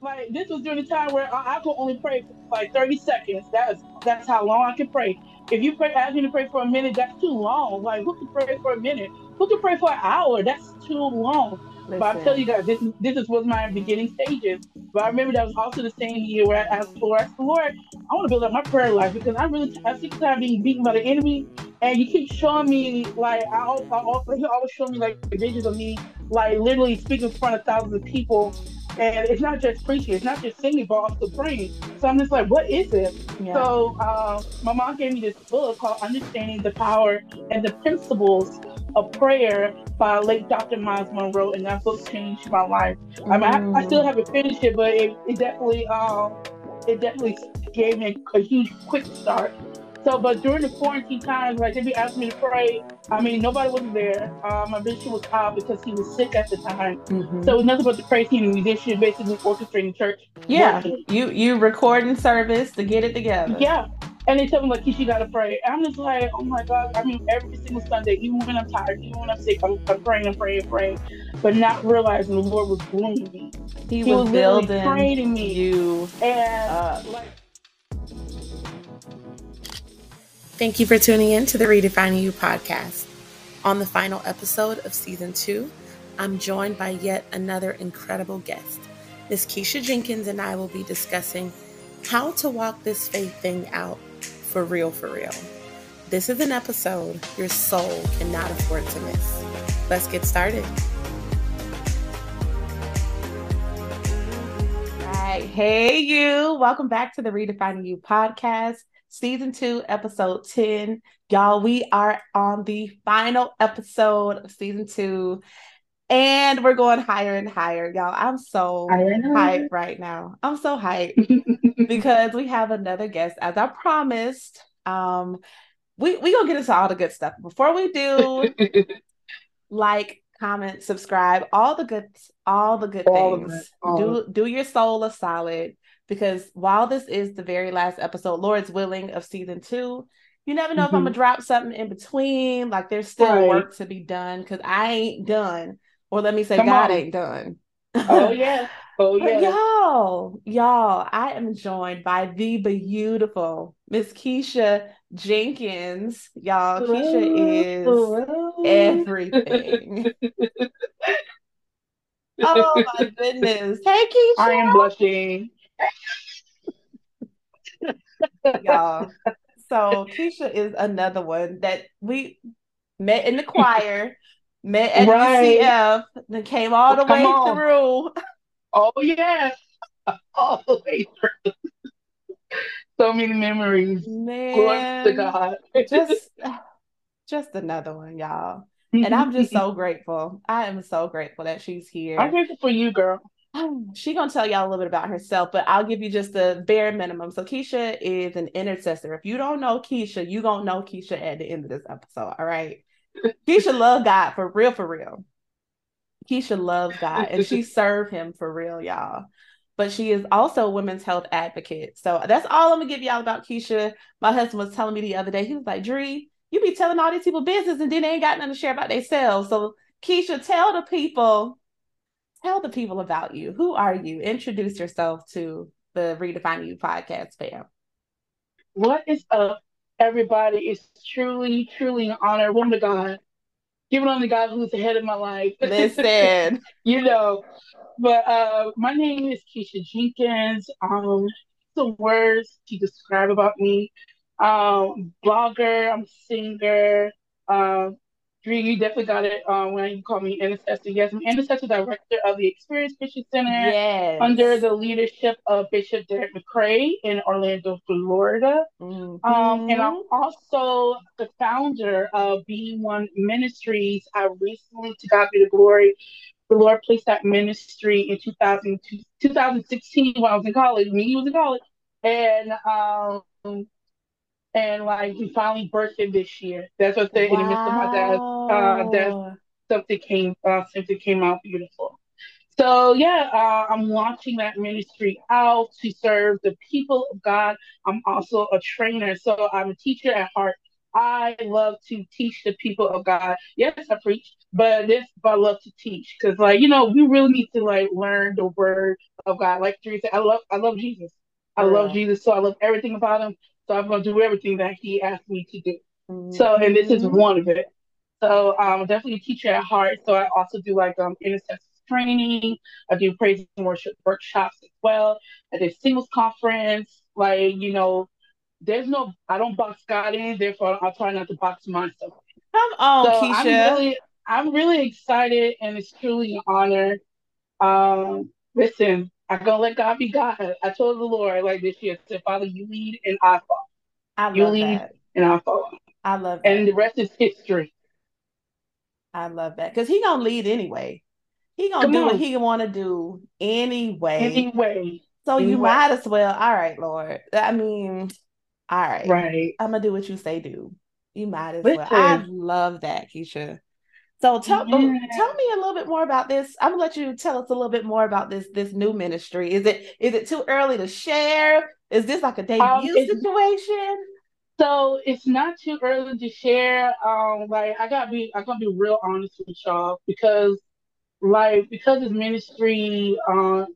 like this was during the time where I, I could only pray for like 30 seconds. That's that's how long I can pray. If you pray, ask me to pray for a minute, that's too long. Like who can pray for a minute? Who can pray for an hour? That's too long. Listen. But I tell you guys, this this is was my beginning stages. But I remember that was also the same year where I asked for, I asked the Lord, I want to build up my prayer life because I'm really I'm sick of being beaten by the enemy. And you keep showing me like I, I, I he always show me like visions of me like literally speaking in front of thousands of people. And it's not just preaching, it's not just singing, but also praying. So I'm just like, what is it? Yeah. So uh, my mom gave me this book called Understanding the Power and the Principles of Prayer by late Dr. Myles Munroe, and that book changed my life. Mm. I, mean, I, I, still mm. haven't finished it, but it, it definitely, um, it definitely gave me a huge quick start. So, but during the quarantine times, like if be asking me to pray, I mean, nobody was there. Um, my bishop was out because he was sick at the time. Mm-hmm. So it was nothing but the praise team and musicians basically orchestrating church. Yeah, you you recording service to get it together. Yeah, and they tell me like, you gotta pray. And I'm just like, oh my God. I mean, every single Sunday, even when I'm tired, even when I'm sick, I'm, I'm praying and praying and praying, but not realizing the Lord was grooming me. He, he was, was building training me. You and uh, like. Thank you for tuning in to the Redefining YEW podcast. On the final episode of season two, I'm joined by yet another incredible guest. Miss Keisha Jenkins and I will be discussing how to walk this faith thing out for real, for real. This is an episode your soul cannot afford to miss. Let's get started. All right. Hey, you. Welcome back to the Redefining YEW podcast, season two, episode 10. Y'all, we are on the final episode of season two. And we're going higher and higher, y'all. I'm so hyped right now. I'm so hyped because we have another guest, as I promised. Um, we we gonna get into all the good stuff. Before we do, like, comment, subscribe, all the good, all the good all things. Do do your soul a solid because while this is the very last episode, Lord's willing of season two, you never know mm-hmm. if I'm gonna drop something in between. Like there's still right. work to be done because I ain't done, or let me say, Come God on. ain't done. Oh yeah. Oh yeah. y'all, y'all, I am joined by the beautiful Miss Keisha Jenkins. Y'all, Keisha is everything. oh my goodness. Hey Keisha. I am blushing. Y'all. So Keisha is another one that we met in the choir, met at right. UCF, then came all the way on. through Oh yeah, all the way through. so many memories. Man, Glory to God. just, just another one, y'all. And I'm just so grateful. I am so grateful that she's here. I'm grateful for you, girl. She gonna tell y'all a little bit about herself, but I'll give you just the bare minimum. So Keisha is an intercessor. If you don't know Keisha, you gonna know Keisha at the end of this episode. All right. Keisha love God for real, for real. Keisha loves God and she served him for real, y'all. But she is also a women's health advocate. So that's all I'm gonna give y'all about Keisha. My husband was telling me the other day, he was like, Dree, you be telling all these people business and then they ain't got nothing to share about themselves. So Keisha, tell the people, tell the people about you. Who are you? Introduce yourself to the Redefining YEW podcast fam. What is up, everybody? It's truly, truly an honor, woman of God, giving on the God who's ahead of my life. Listen, you know, but uh, my name is Keisha Jenkins. Um, some words to describe about me. Um, blogger, I'm a singer, um, Dree, you definitely got it um, when you call me intercessor. Yes, I'm intercessor director of the Experience Christian Center yes. under the leadership of Bishop Derek McCray in Orlando, Florida. Mm-hmm. Um, and I'm also the founder of Being One Ministries. I recently, to God be the glory, the Lord placed that ministry in 2000, 2016 when I was in college. Me, he was in college. And um, and like we finally birthed him this year. That's what they wow. in the midst of my dad's uh death, something came uh something came out beautiful. So yeah, uh, I'm launching that ministry out to serve the people of God. I'm also a trainer, so I'm a teacher at heart. I love to teach the people of God. Yes, I preach, but this but I love to teach because like you know we really need to like learn the word of God. Like Teresa, I love I love Jesus. I love Jesus, so I love everything about him. So I'm gonna do everything that he asked me to do. Mm-hmm. So and this is one of it. So I'm um, definitely a teacher at heart. So I also do like um intercessory training. I do praise and worship workshops as well. I did singles conference. Like you know, there's no I don't box God in. Therefore, I'll try not to box myself. Come on, so Keisha. I'm really, I'm really excited, and it's truly an honor. Um, listen, I'm gonna let God be God. I told the Lord like this year, I said, Father, you lead and I follow. I you lead that. and I follow. I love that. And the rest is history. I love that because he gonna lead anyway. He gonna Come do on. what he want to do anyway. Anyway. So anyway. you might as well. All right, Lord. I mean, all right. Right. I'm gonna do what you say do. You might as Listen. well. I love that, Keisha. So tell yeah. tell me a little bit more about this. I'm gonna let you tell us a little bit more about this this new ministry. Is it is it too early to share? Is this like a debut um, situation? So it's not too early to share. Um, like I gotta be, I'm gonna be real honest with y'all because, like, because this ministry, um,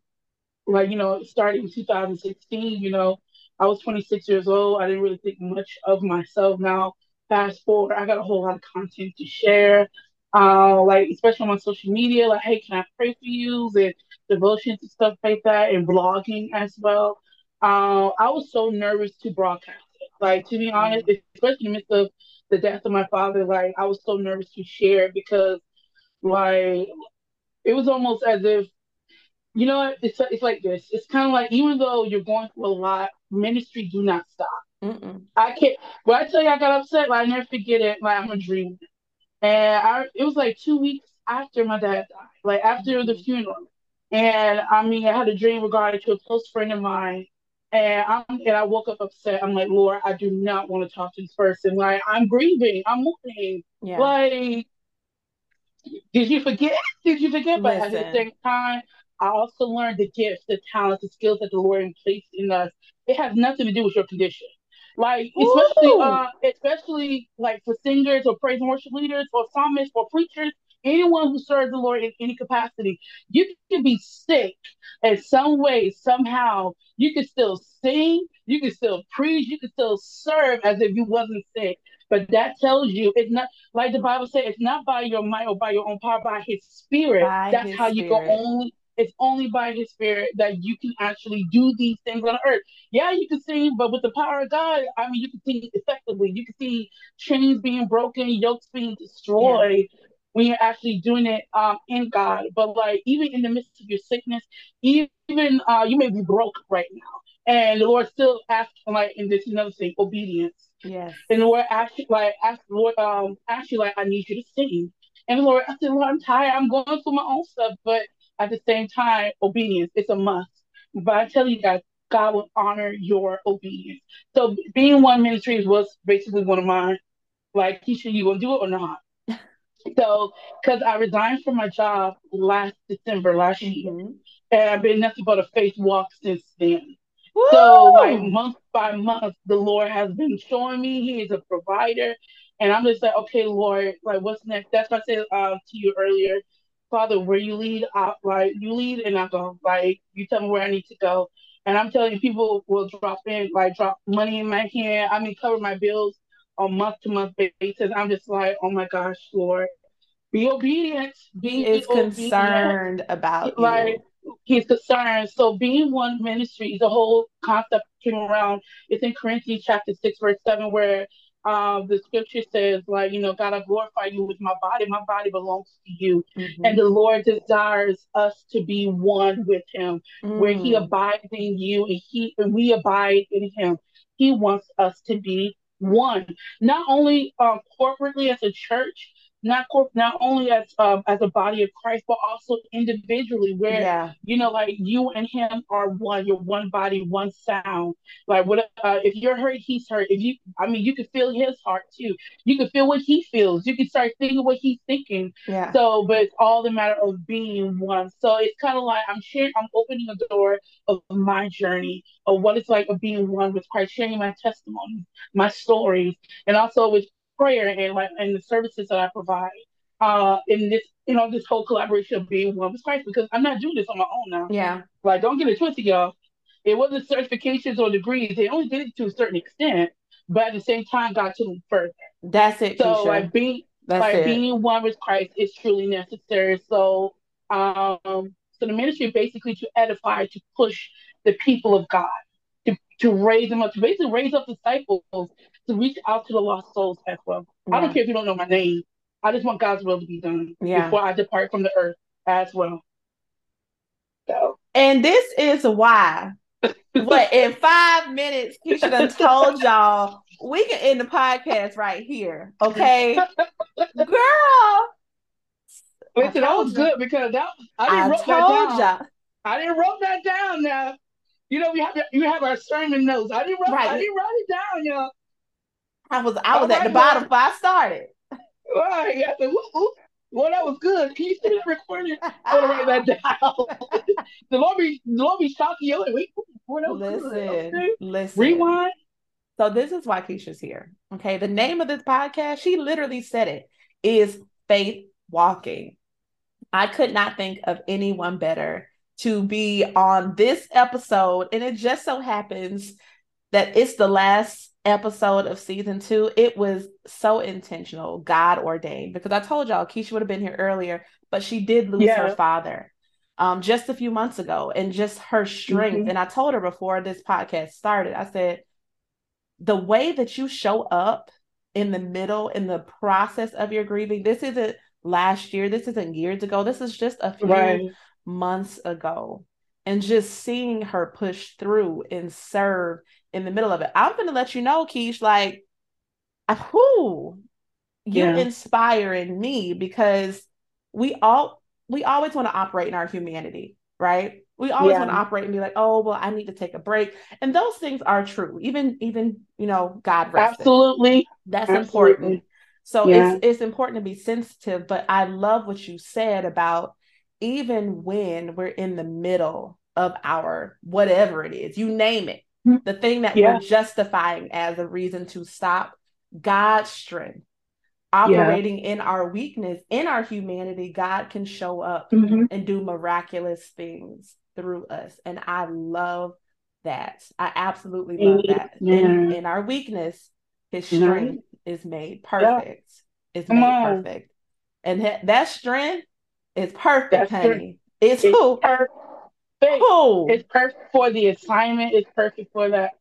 like you know, started in 2016. You know, I was 26 years old. I didn't really think much of myself. Now, fast forward, I got a whole lot of content to share. Uh, like especially on social media, like, hey, can I pray for you? And devotions and stuff like that, and blogging as well. Uh, I was so nervous to broadcast it. Like to be honest, mm-hmm. especially in the midst of the death of my father, like I was so nervous to share because, like, it was almost as if, you know, it's it's like this. It's kind of like even though you're going through a lot, ministry do not stop. Mm-mm. I can't. When I tell you I got upset, like I never forget it. Like I'm a dream, and I it was like two weeks after my dad died, like after mm-hmm. the funeral, and I mean I had a dream regarding to a close friend of mine, and I'm and I woke up upset. I'm like, Lord, I do not want to talk to this person. Like I'm grieving, I'm mourning. Yeah. Like, did you forget? Did you forget? Listen. But at the same time, I also learned the gifts, the talents, the skills that the Lord placed in us. It has nothing to do with your condition. Like especially uh, especially like for singers or praise and worship leaders or psalmists or preachers, anyone who serves the Lord in any capacity, you can be sick in some way, somehow. You can still sing, you can still preach, you can still serve as if you wasn't sick. But that tells you it's not like the Bible says, it's not by your might or by your own power, by his spirit. By That's his how you spirit. go only it's only by his spirit that you can actually do these things on earth. Yeah, you can sing, but with the power of God, I mean, you can sing effectively. You can see chains being broken, yokes being destroyed. Yeah. When you're actually doing it um, in God, but like even in the midst of your sickness, even uh, you may be broke right now, and the Lord still asks, like, and this is another thing, obedience. Yes. And the Lord actually, like, ask Lord, um, actually, like, I need you to sing. And the Lord, I said, Lord, I'm tired. I'm going through my own stuff, but at the same time, obedience is a must. But I tell you guys, God will honor your obedience. So being one ministries was basically one of mine. Like, Keisha, you gonna do it or not? so, because I resigned from my job last December last year, mm-hmm. and I've been nothing but a faith walk since then. Woo! So, like month by month, the Lord has been showing me He is a provider, and I'm just like, okay, Lord, like what's next? That's what I said uh, to you earlier. Father, where you lead, I, like you lead, and I go. Like you tell me where I need to go, and I'm telling you, people will drop in, like drop money in my hand. I mean, cover my bills on month to month basis. I'm just like, oh my gosh, Lord, be obedient. Be is concerned about like you. he's concerned. So being one ministry, the whole concept came around. It's in Corinthians chapter six, verse seven, where um, the scripture says, like, you know, God, I glorify you with my body. My body belongs to you. Mm-hmm. And the Lord desires us to be one with him, mm. where he abides in you and he and we abide in him. He wants us to be one, not only um, corporately as a church, not corp, not only as um, as a body of Christ, but also individually, where Yeah. you know, like you and him are one. You're one body, one sound. Like what? Uh, if you're hurt, he's hurt. If you, I mean, you can feel his heart too. You can feel what he feels. You can start thinking what he's thinking. Yeah. So, but it's all the matter of being one. So it's kind of like I'm sharing. I'm opening a door of my journey of what it's like of being one with Christ, sharing my testimony, my stories, and also with prayer and like and the services that I provide. Uh, in this, you know, this whole collaboration of being one with Christ, because I'm not doing this on my own now. Yeah. Like, don't get it twisted, y'all. It wasn't certifications or degrees. They only did it to a certain extent, but at the same time, God took them further. That's it, So, Keisha. like being That's like it. being one with Christ is truly necessary. So, um, so the ministry basically to edify, to push the people of God, to to raise them up, to basically raise up disciples, to reach out to the lost souls as well. I don't care if you don't know my name. I just want God's will to be done Yeah. before I depart from the earth as well. So, And this is why. What in five minutes, Keisha done told y'all we can end the podcast right here. Okay. Girl, listen, that was you. good because that I didn't I told down. y'all. I didn't wrote that down now. You know, we have you have our sermon notes. I didn't write Right. I didn't write it down, y'all. I was I was at the bottom before I started. Right. I said, whoop, whoop. Well, that was good. Can you see that recording? I want to write that down. the Lord be the Lord be shocking you. Wait, boy, that was good. Listen, Okay. listen. Rewind. So this is why Keisha's here. Okay. The name of this podcast, she literally said it, is Faith Walking. I could not think of anyone better to be on this episode. And it just so happens that it's the last episode of season two. It was so intentional, God ordained, because I told y'all Keisha would have been here earlier, but she did lose her father um, just a few months ago and just her strength. Mhm. And I told her before this podcast started, I said, the way that you show up in the middle in the process of your grieving this isn't last year this isn't years ago this is just a few Right. months ago and just seeing her push through and serve in the middle of it i'm gonna let you know Keish like who you Yeah. inspire in me because we all we always want to operate in our humanity right we always Yeah. want to operate and be like oh well i need to take a break and those things are true even even you know god rested Absolutely. that's Absolutely. important so Yeah. it's it's important to be sensitive but i love what you said about even when we're in the middle of our whatever it is you name it Mhm. the thing that Yeah. we're justifying as a reason to stop god's strength operating in our weakness in our humanity god can show up Mhm. and do miraculous things through us. And I love that. I absolutely love that. In, in our weakness, his strength is made perfect. It's made perfect. And that strength is perfect, That strength honey. It's It's who? perfect. Who? It's perfect for the assignment. It's perfect for that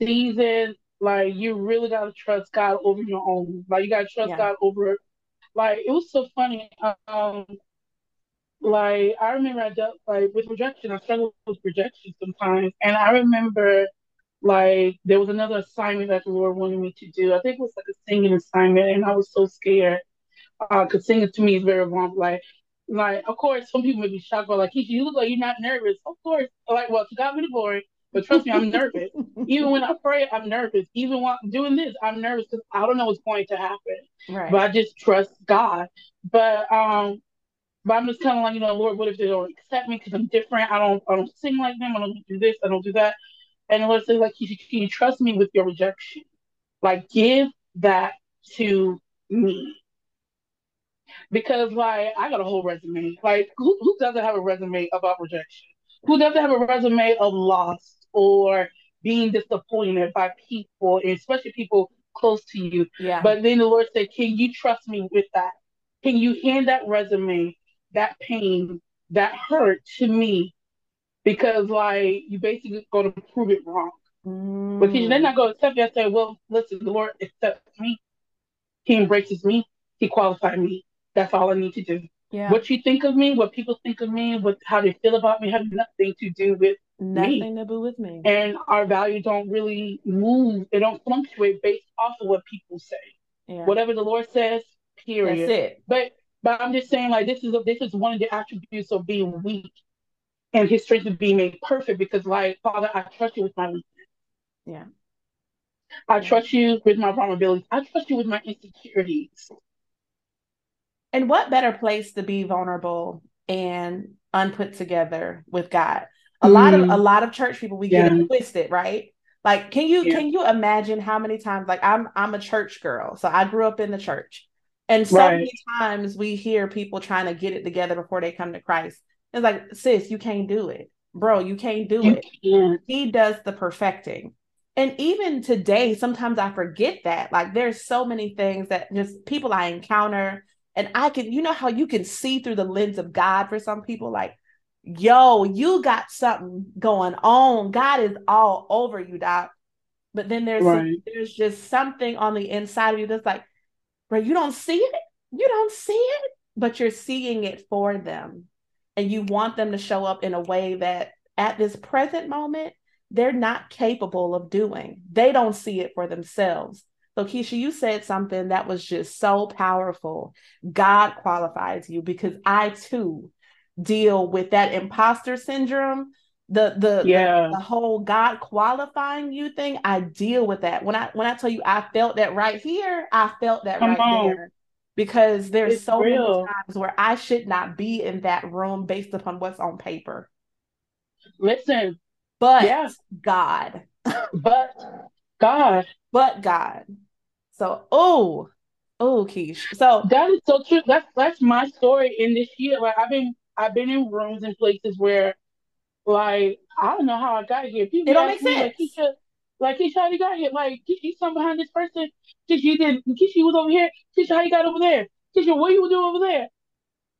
season. Like you really gotta trust God over your own. Like you gotta trust Yeah. God over. Like it was so funny. Um, like I remember I dealt like with rejection. I struggle with rejection sometimes, and I remember like there was another assignment that the Lord wanted me to do. I think it was like a singing assignment, and I was so scared Uh, because singing to me is very wrong. Like, like of course, some people may be shocked, but like, Keisha, you look like you're not nervous. Of course, like, well, to God be the glory. But trust me, I'm nervous. Even when I pray, I'm nervous. Even while I'm doing this, I'm nervous because I don't know what's going to happen. right. But I just trust God. But um, but I'm just kind of like, you know, Lord, what if they don't accept me because I'm different? I don't, I don't sing like them. I don't do this. I don't do that. And the Lord says, like, can you, can you trust me with your rejection? Like, give that to me. Because like I got a whole resume. Like who, who doesn't have a resume about rejection? Who doesn't have a resume of loss or being disappointed by people, and especially people close to you? yeah. But then the Lord said, Can you trust me with that? Can you hand that resume, that pain, that hurt to me? Because like you basically gonna prove it wrong. But Mm. they're not gonna accept you. I say, Well, listen, the Lord accepts me. He embraces me, He qualified me. That's all I need to do. yeah. What you think of me, what people think of me, what how they feel about me have nothing to do with Nothing to do with me. and our values don't really move, they don't fluctuate based off of what people say. Yeah. Whatever the Lord says, Period. That's it. But but I'm just saying, like this is a, this is one of the attributes of being weak, and His strength is being made perfect. Because, like Father, I trust you with my weakness. Yeah. I trust you with my vulnerabilities. I trust you with my insecurities. And what better place to be vulnerable and unput together with God? A mm. lot of a lot of church people we yeah. get it twisted, right? Like, can you yeah. can you imagine how many times like I'm I'm a church girl, so I grew up in the church. And so right. many times we hear people trying to get it together before they come to Christ. It's like, sis, you can't do it. Bro, you can't do you it. Can't. He does the perfecting. And even today, sometimes I forget that. Like there's so many things that just people I encounter, and I can, you know how you can see through the lens of God for some people, like, yo, you got something going on. God is all over you, Doc. But then there's right. there's just something on the inside of you that's like, bro, you don't see it. You don't see it, but you're seeing it for them. And you want them to show up in a way that at this present moment, they're not capable of doing. They don't see it for themselves. So, Keisha, you said something that was just so powerful. God qualifies you because I too deal with that imposter syndrome the the yeah the, the, whole god qualifying you thing i deal with that when i when i tell you i felt that right here i felt that Come right on. there because there's it's so real. many times where i should not be in that room based upon what's on paper listen but yes. god but god but god so oh oh Keish. so that is so true that's that's my story in this year like i've been i've been in rooms and places where like I don't know how I got here. People it don't make me, sense. Like Keisha, like Keisha, how you got here? Like Keisha, something behind this person. Keisha, you did. Keisha was over here. Keisha, how you got over there? Keisha, what you doing over there?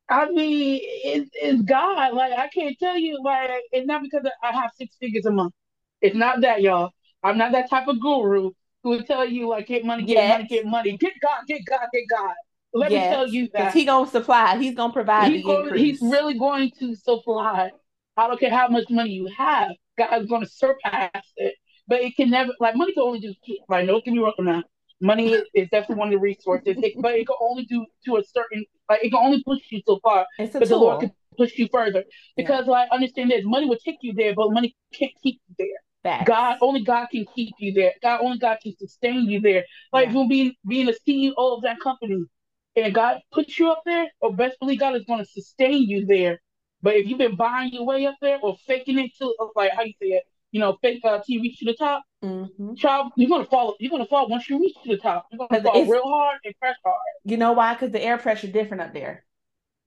I mean, it's, it's God. Like I can't tell you. Like it's not because I have six figures a month. It's not that, y'all. I'm not that type of guru who will tell you like get money, get yes. money, get money, get God, get God, get God. Let yes. me tell you that he gonna supply. He's gonna provide. He's, going, he's really going to supply. I don't care how much money you have, God's going to surpass it. But it can never, like, money can only do, like, no, can be wrong now. Money is, is, definitely one of the resources, it, but it can only do to a certain, like, it can only push you so far. It's a but tool. the Lord can push you further. Because, yeah. like, understand this money will take you there, but money can't keep you there. Facts. God only God can keep you there. God only God can sustain you there. Like yeah. being being a CEO of that company, and God puts you up there, or best believe God is going to sustain you there. But if you've been buying your way up there or faking it to like how you say it, you know, fake uh, till you reach to the top, mm-hmm. child, you're gonna fall. You're gonna fall once you reach to the top. You're gonna fall real hard and press hard. You know why? Because the air pressure different up there.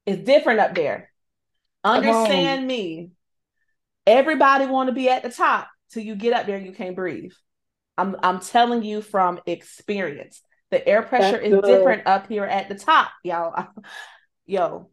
It's different up there. Understand um, me. Everybody want to be at the top till you get up there. You can't breathe. I'm I'm telling you from experience. The air pressure is good. different up here at the top, y'all. Yo,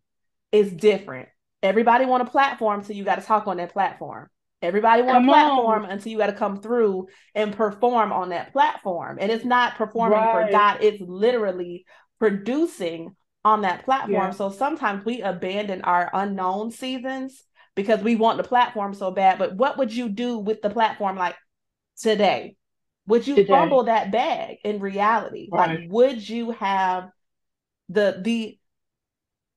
it's different. Everybody want a platform, so you got to talk on that platform. Everybody want come a platform on. until you got to come through and perform on that platform. And it's not performing right. for God, it's literally producing on that platform. Yeah. So sometimes we abandon our unknown seasons because we want the platform so bad. But what would you do with the platform like today? Would you today. fumble that bag in reality? Right. Like would you have the the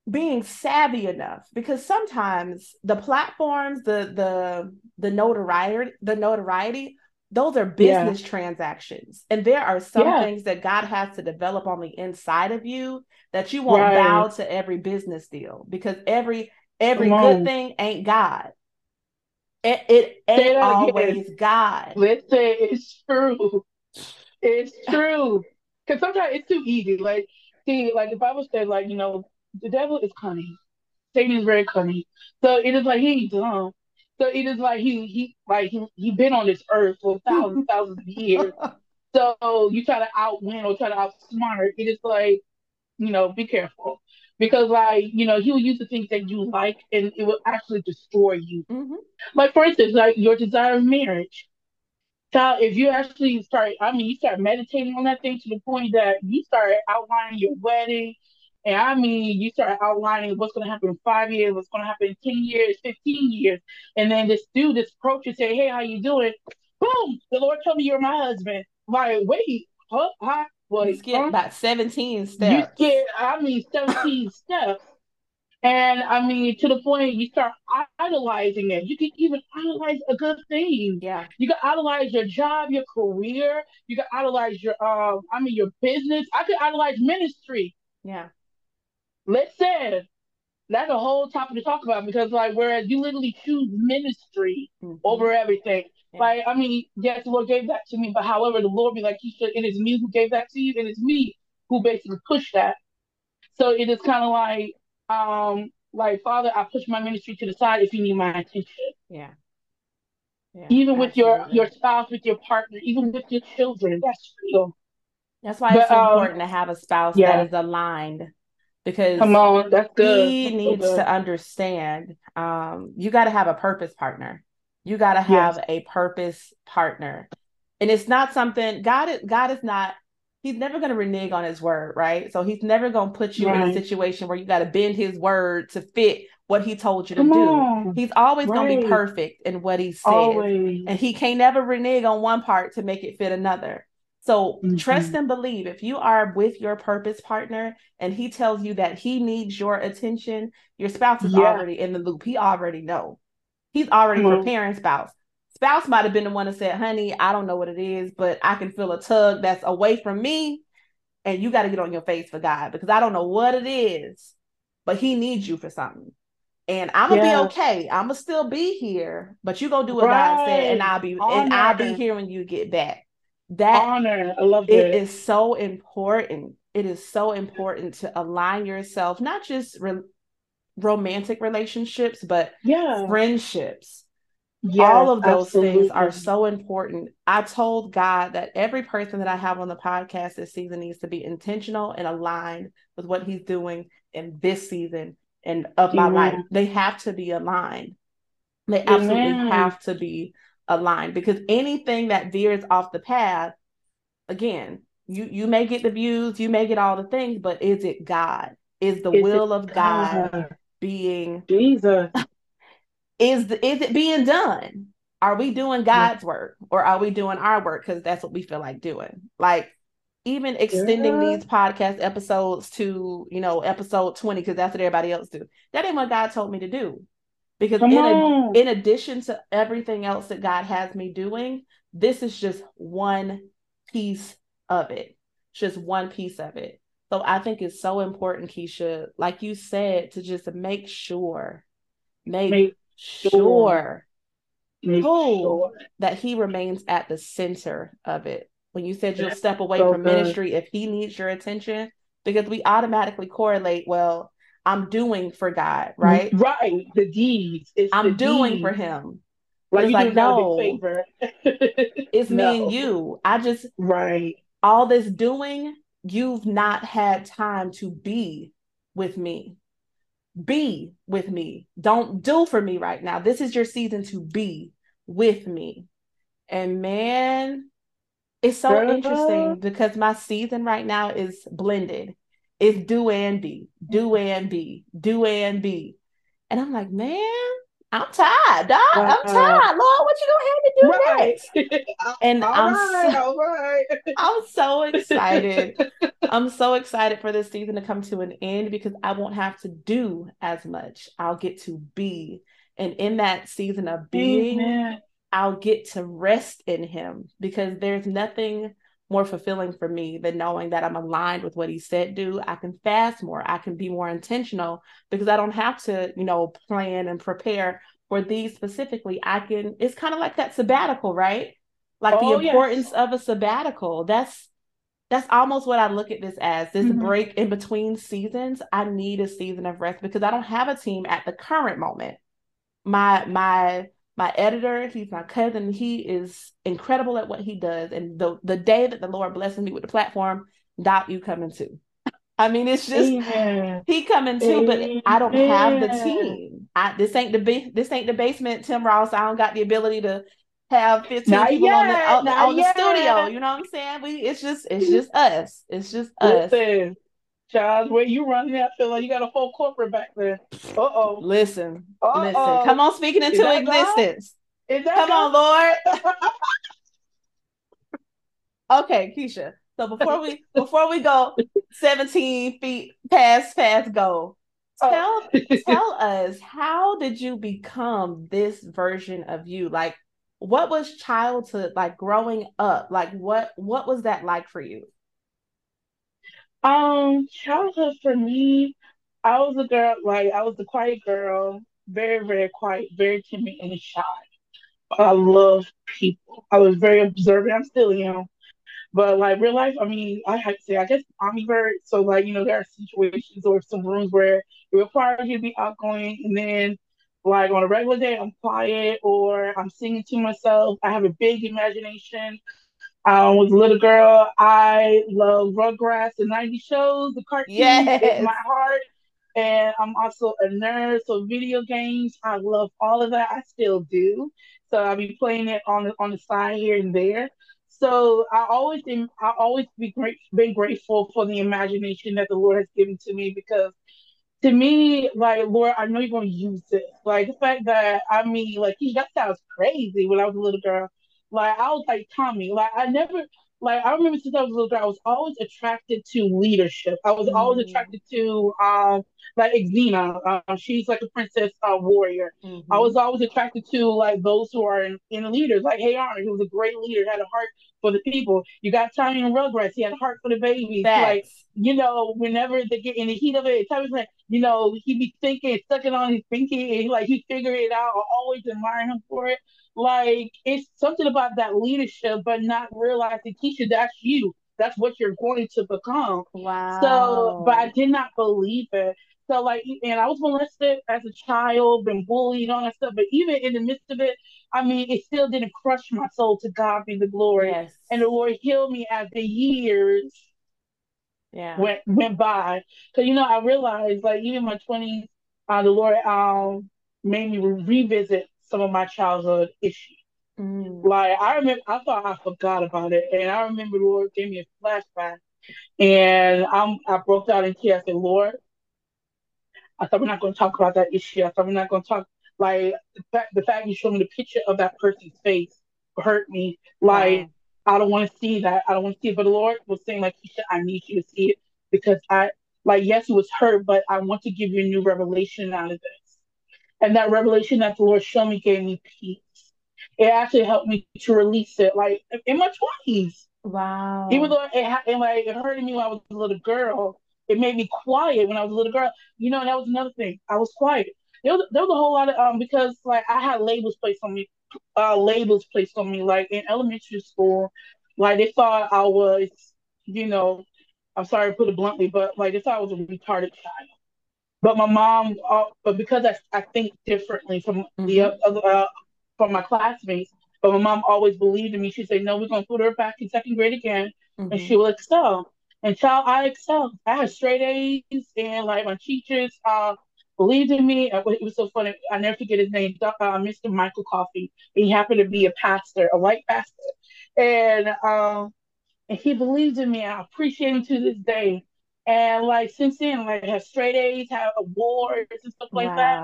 being savvy enough because sometimes the platforms the the the notoriety the notoriety those are business yeah. transactions and there are some yeah. things that god has to develop on the inside of you that you won't right. bow to every business deal because every every good thing ain't god it, it ain't always god listen it's true it's true because sometimes it's too easy like see like the bible says like you know the devil is cunning. Satan is very cunning. So it is like he ain't dumb. So it is like he he like he he been on this earth for thousands thousands of years. So you try to outwin or try to outsmart. It is like you know be careful because like you know he will use the things that you like and it will actually destroy you. Mm-hmm. Like for instance, like your desire of marriage. Child, if you actually start, I mean, you start meditating on that thing to the point that you start outlining your wedding, and I mean, you start outlining what's going to happen in five years, what's going to happen in 10 years, 15 years. And then this dude, this approach and say, hey, how you doing? Boom, the Lord told me you're my husband. Like, wait, huh? Huh? Well, you skip huh? about 17 you steps. skip, I mean, 17 steps. And I mean, to the point you start idolizing it. You can even idolize a good thing. Yeah. You can idolize your job, your career. You can idolize your, um, I mean, your business. I could idolize ministry. Yeah. Listen, that's a whole topic to talk about because, like, whereas you literally choose ministry Mhm. over everything. Yeah. Like, I mean, yes, the Lord gave that to me, but however, the Lord be like, He should, it is me who gave that to you, and it's me who basically pushed that. So it is kind of like, um, like Father, I push my ministry to the side if you need my attention. Yeah. Yeah. Even with your absolutely. your spouse, with your partner, even with your children, that's real. That's why But, it's so um, important to have a spouse yeah. that is aligned because Come on, that's good. he That's so needs good. to understand um you got to have a purpose partner you got to have a purpose partner and it's not something god is god is not he's never going to renege on his word right so he's never going to put you in a situation where you got to bend his word to fit what he told you to Come do on, he's always going to be perfect in what he said always. and he can't never renege on one part to make it fit another. So Mhm. trust and believe. If you are with your purpose partner and he tells you that he needs your attention, your spouse is Yeah. already in the loop. He already know. He's already on. preparing mm-hmm. spouse. Spouse might have been the one that said, "Honey, I don't know what it is, but I can feel a tug that's away from me, and you got to get on your face for God because I don't know what it is, but He needs you for something." And I'm gonna Yeah. be okay. I'm gonna still be here, but you gonna do what God said, and I'll be and I'll be here when you get back. That Honor. I love it it. is so important. It is so important to align yourself, not just re- romantic relationships, but Yeah. friendships. Yes, All of those things are so important. I told God that every person that I have on the podcast this season needs to be intentional and aligned with what He's doing in this season and of my life. They have to be aligned. They absolutely Amen. have to be aligned because anything that veers off the path, again, you you may get the views, you may get all the things, but is it God? Is the Is will of God God? Being Jesus. is is it being done? Are we doing God's work or are we doing our work because that's what we feel like doing? Like even extending Yeah. these podcast episodes to you know episode twenty because that's what everybody else do. That ain't what God told me to do. Because Come in a, in addition to everything else that God has me doing, this is just one piece of it. Just one piece of it. So I think it's so important, Keisha, like you said, to just make sure, make, Make sure, sure. Make sure. that he remains at the center of it. When you said you'll step away so from good. ministry if he needs your attention, because we automatically correlate, well, I'm doing for God, right? Right. The deeds. It's I'm doing for him. Like It's like, no. favor. It's me and you. I just Right. all this doing, you've not had time to be with me. Be with me. Don't do for me right now. This is your season to be with me. And man, it's so Girl. interesting because my season right now is blended. It's do and be, do and be, do and be. And I'm like, man, I'm tired, dog. I'm tired. Lord, what you gonna have to do Right. next? And I'm right, so- right. I'm so excited. I'm so excited for this season to come to an end because I won't have to do as much. I'll get to be. And in that season of being, Amen. I'll get to rest in Him because there's nothing more fulfilling for me than knowing that I'm aligned with what He said do. I can fast more, I can be more intentional because I don't have to, you know, plan and prepare for these specifically. I can, it's kind of like that sabbatical, right? Like Oh, the yes. importance of a sabbatical. That's that's almost what I look at this as this Mhm. break in between seasons. I need a season of rest because I don't have a team at the current moment. My my my editor, he's my cousin. He is incredible at what he does. And the the day that the Lord blesses me with the platform, Doc, you coming too. I mean, it's just Amen. he coming too, but I don't have the team. I this ain't the ba- this ain't the basement, Tim Ross. I don't got the ability to have 15 Not people on the on, on the studio. You know what I'm saying? We it's just it's just us. It's just us. Listen, Charles, where you running? I feel like you got a full corporate back there. Uh oh. Listen, Uh-oh. listen. Come on, speaking into existence. Is that Come on, Lord. Okay, Keisha. So before we before we go 17 feet past fast go, Oh. tell tell us how did you become this version of you? Like what was childhood like growing up? Like what what was that like for you? Um, childhood for me, I was a girl, like I was a quiet girl, very, very quiet, very timid and shy. But I love people. I was very observant. I'm still am. But like real life, I mean, I have to say, I guess ambivert. So like, you know, there are situations or some rooms where it requires you to be outgoing, and then like on a regular day, I'm quiet or I'm singing to myself. I have a big imagination. Um, was a little girl, I love Rugrats and 90 shows, the cartoons Yes. is my heart. And I'm also a nerd, so video games, I love all of that. I still do. So I'll be playing it on the on the side here and there. So I always am, I always be great, been grateful for the imagination that the Lord has given to me because to me, like Lord, I know you're gonna use this. Like the fact that I mean, like that sounds crazy when I was a little girl. Like I was like Tommy. Like I never like I remember since I was a little girl, I was always attracted to leadership. I was always Mm. attracted to um like Xena. Um, she's like a princess uh, warrior. I Mhm. was always attracted to like those who are in, in leaders, like Hey Arnold, who was a great leader, had a heart for the people. You got Tommy and Rugrats, he had a heart for the babies. Like you know, whenever they get in the heat of it, Tommy's like, you know, he be thinking, sucking on his pinky, and he, like he figure it out. I always admire him for it. Like it's something about that leadership, but not realizing, Keisha, that's you. That's what you're going to become. Wow. So, but I did not believe it. So, like, and I was molested as a child, been bullied, all that stuff. But even in the midst of it, I mean, it still didn't crush my soul. To God be the glory. yes. And the Lord healed me as the years yeah. went went by. Cause you know, I realized like even my twenties, uh, the Lord um made me re- revisit some of my childhood issues. Mm. Like I remember, I thought I forgot about it, and I remember the Lord gave me a flashback, and I'm I broke out in tears. I said, Lord, I thought we're not going to talk about that issue. I thought we're not going to talk like the fact the fact you showed me the picture of that person's face hurt me. Like Wow. I don't want to see that. I don't want to see it. But the Lord was saying, like, I need you to see it because I, like, yes, it was hurt, but I want to give you a new revelation out of this. And that revelation that the Lord showed me gave me peace. It actually helped me to release it, like, in my 20s. Wow. Even though it, ha- it, like, it hurted me when I was a little girl, it made me quiet when I was a little girl. You know, that was another thing. I was quiet. There was, there was a whole lot of, um, because, like, I had labels placed on me uh, labels placed on me. Like in elementary school, like they thought I was, you know, I'm sorry to put it bluntly, but like they thought I was a retarded child. But my mom, uh, but because I, I think differently from the Mhm. other, uh, from my classmates, but my mom always believed in me. She said, "No, we're gonna put her back in second grade again, and Mhm. she will excel." And child, I excelled. I had straight A's, and like my teachers uh, believed in me. Uh, It was so funny. I never forget his name, uh, Mr. Michael Coffey. He happened to be a pastor, a white pastor, and um, and he believed in me. I appreciate him to this day. And like since then, like have straight A's, have awards and stuff like that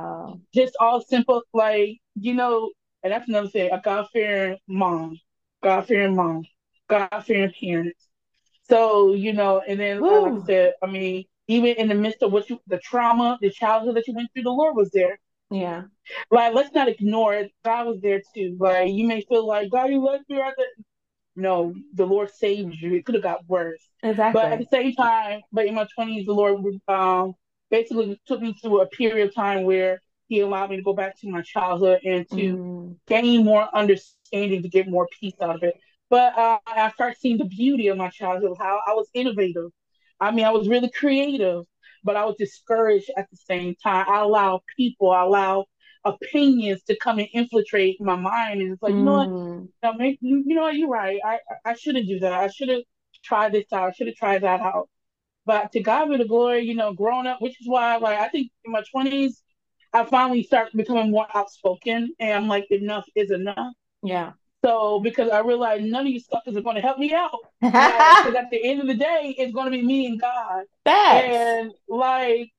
just all simple, like you know, and that's another thing. A God fearing mom, God fearing mom, God fearing parents. So you know, and then like I said, I mean, even in the midst of what you, the trauma, the childhood that you went through, the Lord was there. Yeah. Like, let's not ignore it. God was there too. Like, you may feel like God, you left me right No, the Lord saved you. It could have got worse. Exactly. But at the same time, but in my twenties, the Lord um basically took me through a period of time where He allowed me to go back to my childhood and to Mm. gain more understanding, to get more peace out of it. But uh, I started seeing the beauty of my childhood, how I was innovative. I mean, I was really creative, but I was discouraged at the same time. I allow people, I allow opinions to come and infiltrate my mind, and it's like, you know what? Mm. You you know what? You're right. I I shouldn't do that. I should have tried this out. I should have tried that out. But to God be the glory, you know, growing up, which is why, like, I think in my twenties, I finally start becoming more outspoken, and I'm like, enough is enough. Yeah. So because I realized none of you suckers are going to help me out. Because at the end of the day, it's going to be me and God. Facts. And like,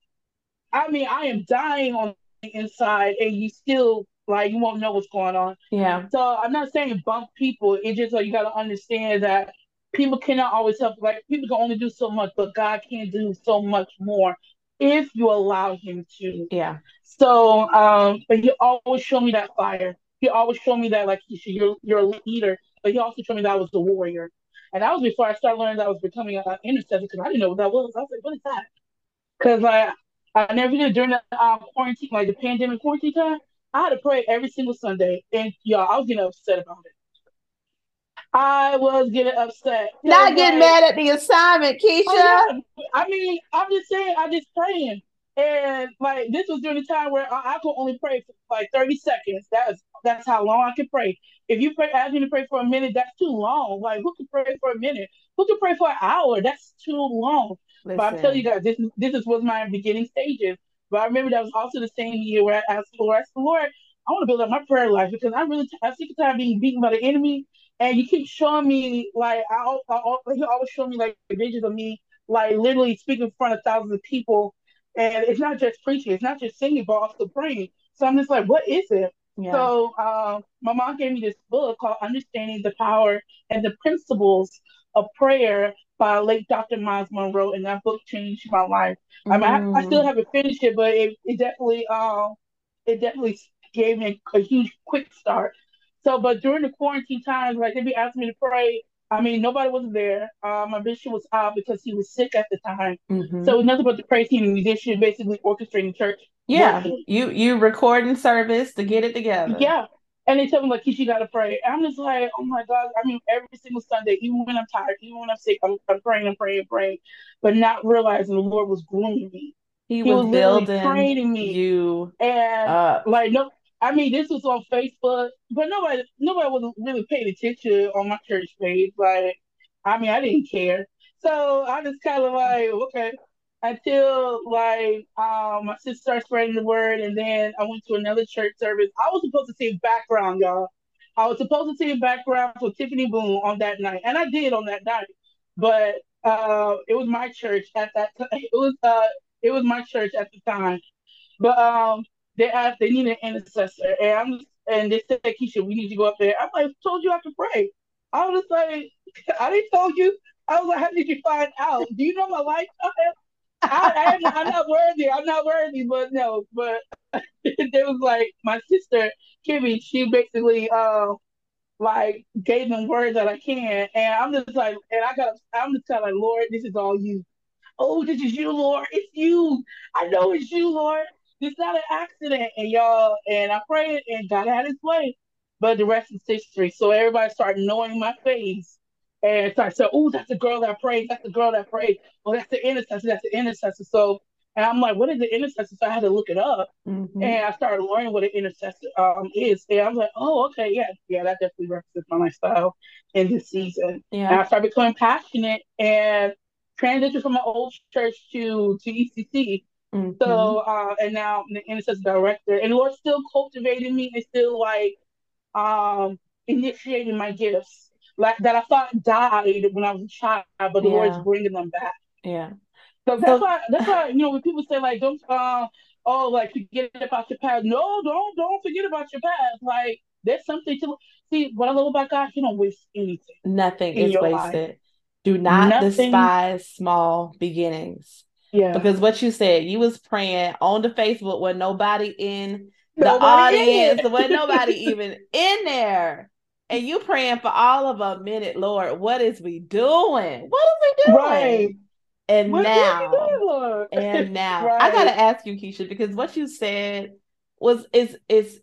I mean, I am dying on inside, and you still like you won't know what's going on. Yeah. So I'm not saying bump people. It's just like you got to understand that people cannot always help. Like people can only do so much, but God can do so much more if you allow Him to. Yeah. So, um, but He always showed me that fire. He always showed me that like you're you're a leader, but He also showed me that I was a warrior. And that was before I started learning that I was becoming an intercessor because I didn't know what that was. I was like, what is that? Because like I never did during the um, quarantine, like the pandemic quarantine time. I had to pray every single Sunday, and y'all, I was getting upset about it. I was getting upset. Not getting mad at the assignment, Keisha. Oh, yeah. I mean, I'm just saying, I'm just praying. And like this was during the time where I, I could only pray for like 30 seconds. That's that's how long I could pray. If you pray ask me to pray for a minute, that's too long. Like who can pray for a minute? Who can pray for an hour? That's too long. Listen. But I'm telling you guys, this is this is was my beginning stages. But I remember that was also the same year where I asked the Lord, I asked the Lord, I want to build up my prayer life because I'm really I'm sick of time being beaten by the enemy. And you keep showing me like I, I, I he always show me like visions of me like literally speaking in front of thousands of people. And it's not just preaching, it's not just singing, but also praying. So I'm just like, what is it? Yeah. So um, my mom gave me this book called Understanding the Power and the Principles of Prayer by late Dr. Myles Munroe, and that book changed my life. Mm. I mean, I, I, still mm. haven't finished it, but it, it definitely um it definitely gave me a, huge quick start. So, but during the quarantine times, like they'd be asking me to pray. I mean, nobody was there. Uh, my bishop was out because he was sick at the time. Mm-hmm. So it was nothing but the praise team and musician basically orchestrating church. Yeah, you you recording service to get it together. Yeah, and they tell me like, "Keisha, gotta pray." And I'm just like, "Oh my God!" I mean, every single Sunday, even when I'm tired, even when I'm sick, I'm, I'm praying and praying and praying, but not realizing the Lord was grooming me. He, he was, was building training me. You and up. like no, I mean this was on Facebook, but nobody nobody was really paying attention on my church page. Like, I mean, I didn't care, so I just kind of like okay until like um my sister started spreading the word and then I went to another church service. I was supposed to sing background, y'all. I was supposed to sing background for Tiffany Boone on that night. And I did on that night. But uh it was my church at that time. It was uh it was my church at the time. But um they asked they needed an intercessor and I'm and they said, Keisha, we need to go up there. I'm like, told you I to pray. I was like, I didn't tell you. I was like, how did you find out? Do you know my lifestyle? I, am not worthy. I'm not worthy, but no, but there was like my sister Kimmy. She basically uh like gave them words that I can, and I'm just like, and I got, I'm just kind of like, Lord, this is all you. Oh, this is you, Lord. It's you. I know it's you, Lord. It's not an accident, and y'all, and I prayed, and God had His way. But the rest is history. So everybody started knowing my face and so I said, oh, that's the girl that prayed. That's the girl that prayed. Well, that's the intercessor. That's the intercessor. So, and I'm like, what is the intercessor? So I had to look it up. Mm-hmm. And I started learning what an intercessor um, is. And I was like, oh, okay, yeah, yeah, that definitely represents my lifestyle in this season. Yeah. And I started becoming passionate and transitioned from my old church to to ECC. Mm-hmm. So, uh, and now I'm the intercessor director. And Lord still cultivating me and still like um, initiating my gifts like that I thought died when I was a child, but the yeah. Lord's bringing them back. Yeah. So that's so, why that's why you know when people say like don't uh oh like forget about your past. No, don't don't forget about your past. Like there's something to see. What I love about God, He don't waste anything. Nothing is wasted. Life. Do not Nothing. despise small beginnings. Yeah. Because what you said, you was praying on the Facebook with nobody in the nobody audience, in with nobody even in there and you praying for all of a minute, Lord, what is we doing? What is we doing? Right. And what now, and now, right. I gotta ask you, Keisha, because what you said was is is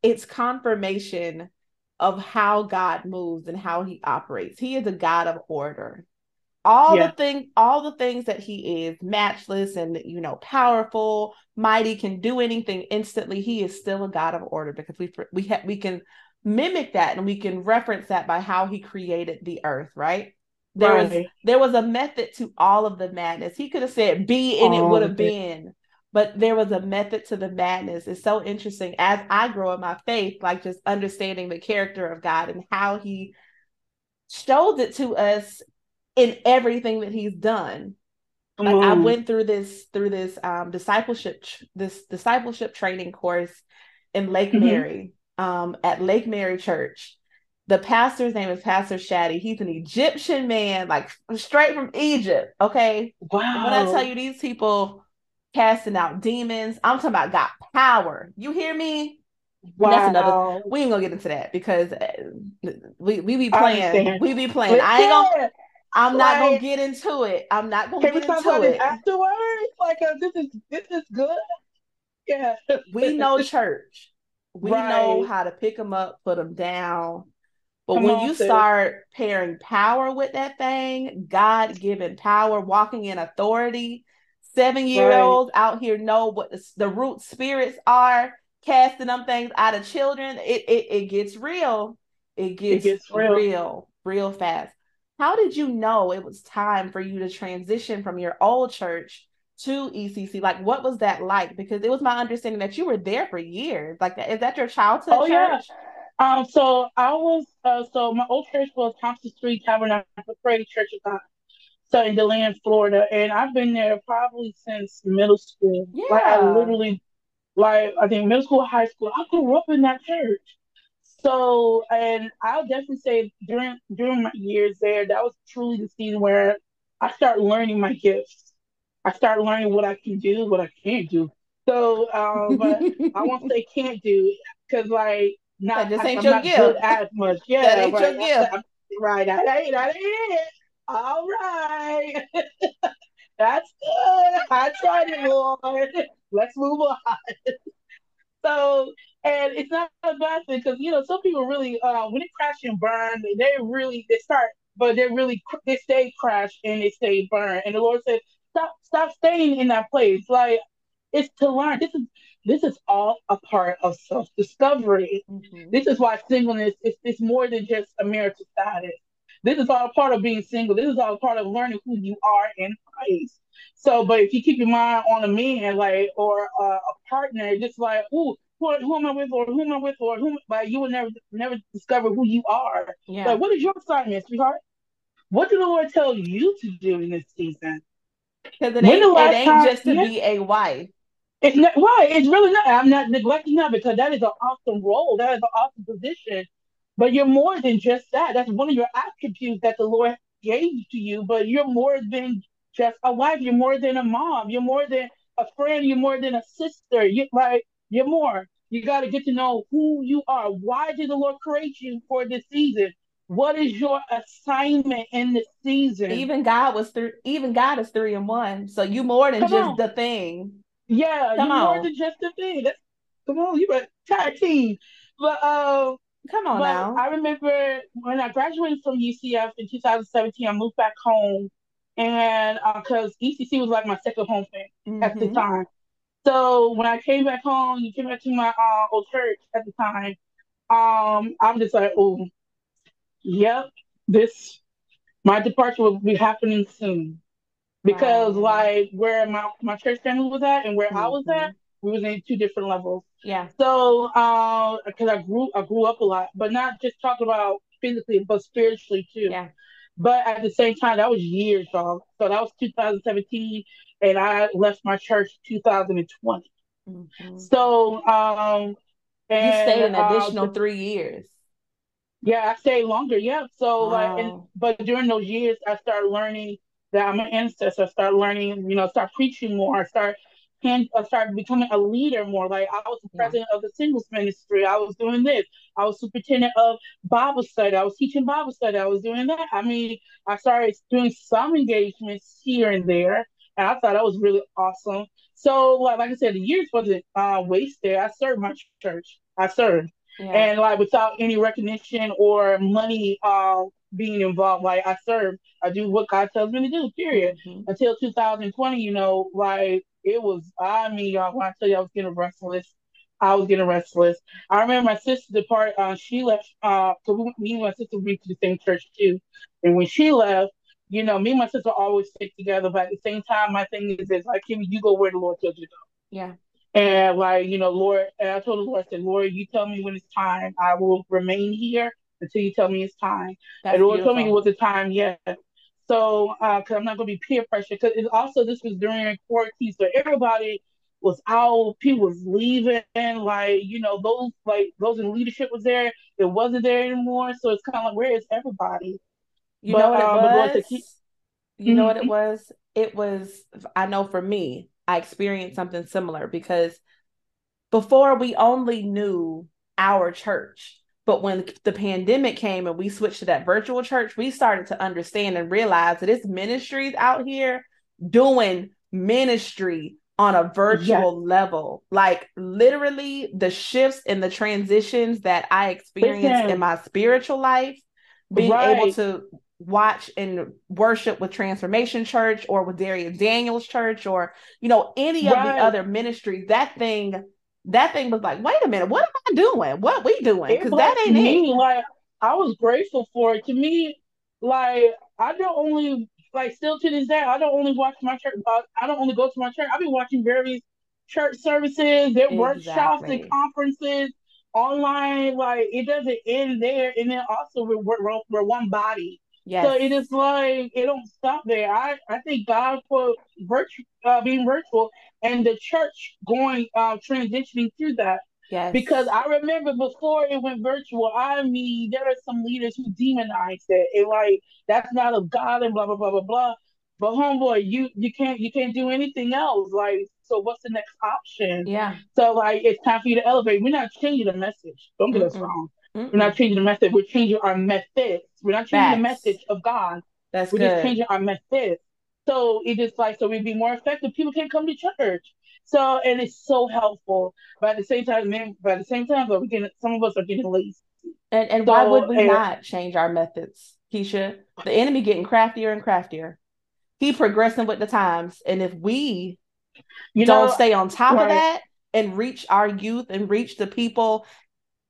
it's confirmation of how God moves and how He operates. He is a God of order. All yeah. the thing, all the things that He is, matchless and you know, powerful, mighty, can do anything instantly. He is still a God of order because we we have we can mimic that and we can reference that by how he created the earth, right? There right. was there was a method to all of the madness. He could have said be and it would have been, but there was a method to the madness. It's so interesting as I grow in my faith, like just understanding the character of God and how he shows it to us in everything that he's done. Like I went through this through this um discipleship this discipleship training course in Lake mm-hmm. Mary um, at Lake Mary Church. The pastor's name is Pastor Shaddy. He's an Egyptian man, like straight from Egypt. Okay. Wow. When I tell you these people casting out demons, I'm talking about got power. You hear me? wow. That's another. We ain't gonna get into that because uh, we we be playing. We be playing. I ain't gonna. I'm not gonna get into it. I'm not gonna get into about it. afterwards? Like, uh, this is this is good. Yeah. we know church. We know how to pick them up, put them down. But Come when you start pairing power with that thing, God given power, walking in authority, seven year olds out here know what the, the root spirits are, casting them things out of children. It it, it gets real. It gets, gets real. real, real fast. How did you know it was time for you to transition from your old church to ECC? Like, what was that like? Because it was my understanding that you were there for years. Like, is that your childhood Oh, church? yeah. Um, so I was uh so my old church was Thompson Street Tabernacle Praise Church of God. So in DeLand, Florida. And I've been there probably since middle school. Like I Yeah. literally like I think middle school, high school, I grew up in that church. So and I'll definitely say during during my years there, that was truly the season where I started learning my gifts. I start learning what I can do, what I can't do. So um but I won't say can't do because like not That just ain't I'm your not gift. good at much. Yeah, That ain't your right. gift. I'm- right. That ain't that ain't it. All right. That's good. I tried it, Lord. Let's move on. So, and it's not a bad thing because you know some people really uh, when they crash and burn, they really they start, but they really they stay crash and they stay burn. And the Lord said, stop, stop staying in that place. Like it's to learn. This is this is all a part of self discovery. Mhm. This is why singleness is it's more than just a marital status. This is all part of being single. This is all part of learning who you are in Christ. So, but if you keep your mind on a man, like, or uh, a partner, just like, ooh, who, who am I with, or who am I with, or who, like, you will never, never discover who you are. Yeah. Like, what is your assignment, sweetheart? What did the Lord tell you to do in this season? Because it ain't, it ain't time- just to yeah. be a wife. It's not right. It's really not. I'm not neglecting that because that is an awesome role. That is an awesome position. But you're more than just that. That's one of your attributes that the Lord gave to you. But you're more than just a wife. You're more than a mom. You're more than a friend. You're more than a sister. You like you're more. You got to get to know who you are. Why did the Lord create you for this season? What is your assignment in this season? Even God was three. Even God is three and one. So you more than Come just on. the thing. yeah, Come you're more than just the thing. That's, come on, you a tag team. But uh, Come on now. I remember when I graduated from UCF in 2017, I moved back home, and because ECC was like my second home thing at the Mhm. time. So when I came back home, you came back to my uh, old church at the time. Um, I'm just like, oh, yep, this my departure will be happening soon, because Wow. like where my my church family was at and where I was at, we was in two different levels. Yeah. So, uh, because I grew, I grew up a lot, but not just talking about physically, but spiritually too. Yeah. But at the same time, that was years, dog. So that was 2017, and I left my church 2020. Mhm. So, um, You and stayed an uh, additional the- three years. Yeah, I stayed longer. Yeah. So like, and but during those years, I started learning that I'm an intercessor. I started learning, you know, start preaching more. I start hand, I started becoming a leader more. Like I was the Yeah. president of the singles ministry. I was doing this. I was superintendent of Bible study. I was teaching Bible study. I was doing that. I mean, I started doing some engagements here and there, and I thought that was really awesome. So, like, like I said, the years wasn't uh, wasted. I served my church. I served Yeah. and like without any recognition or money uh, being involved like i serve i do what god tells me to do period Mhm. until 2020 you know like it was i mean y'all when i tell you i was getting restless i was getting restless i remember my sister depart uh, she left uh because me and my sister went to the same church too and when she left you know me and my sister always stick together but at the same time my thing is is like Kimmy, you go where the lord tells you to go Yeah. And like, you know, Lord, and I told the Lord, I said, Lord, you tell me when it's time. I will remain here until you tell me it's time. That's and Lord told me it was the time yet. So, uh, cause I'm not gonna be peer pressure. Cause also this was during quarantine, so everybody was out, people was leaving, like you know those like those in leadership was there, it wasn't there anymore. So it's kind of like where is everybody? You but, know what it um, was? Keep... You mm-hmm. know what it was? It was I know for me, I experienced something similar because before we only knew our church. But when the pandemic came and we switched to that virtual church, we started to understand and realize that it's ministries out here doing ministry on a virtual yes. level. Like literally the shifts and the transitions that I experienced Listen. in my spiritual life, being right. able to watch and worship with Transformation Church or with Dharius Daniels Church or you know any right. of the other ministries, that thing that thing was like, wait a minute, what am I doing? What we doing? Because that ain't me. It. Like I was grateful for it. To me, like I don't only like still to this day, I don't only watch my church. Uh, I don't only go to my church. I've been watching various church services, their exactly. workshops and conferences online. Like it doesn't end there, and then also we're, we're, we're one body. Yes. So it is like it don't stop there. I I thank God for virtual uh, being virtual and the church going uh, transitioning through that. Yes. Because I remember before it went virtual, I mean, there are some leaders who demonized it and like that's not of God and blah blah blah blah blah. But homeboy, you you can't you can't do anything else. Like, so what's the next option? Yeah. So like it's time for you to elevate. We're not changing the message. Don't get us wrong. Mm-mm. We're not changing the message. We're changing our methods. We're not changing Facts. the message of God. That's We're good. just changing our methods. So it just like so we'd be more effective. People can't come to church. So and it's so helpful. But at the same time, man, but at the same time, though, we getting some of us are getting lazy. And and so, why would we and, not change our methods, Keisha? The enemy getting craftier and craftier. He progressing with the times. And if we you don't know, stay on top right. of that and reach our youth and reach the people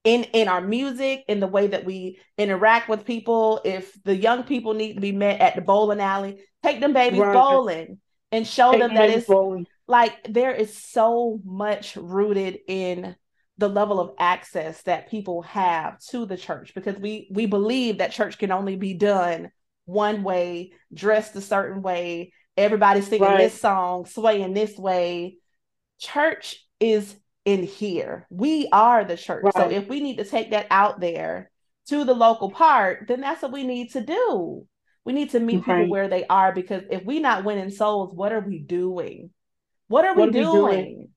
in in our music in the way that we interact with people if the young people need to be met at the bowling alley take them babies right. bowling and show take them that it's bowling. like there is so much rooted in the level of access that people have to the church because we we believe that church can only be done one way dressed a certain way everybody singing right. this song swaying this way church is in here. We are the church. Right. So if we need to take that out there to the local part, then that's what we need to do. We need to meet okay. people where they are because if we're not winning souls, what are we doing? What are, what we, are doing? we doing?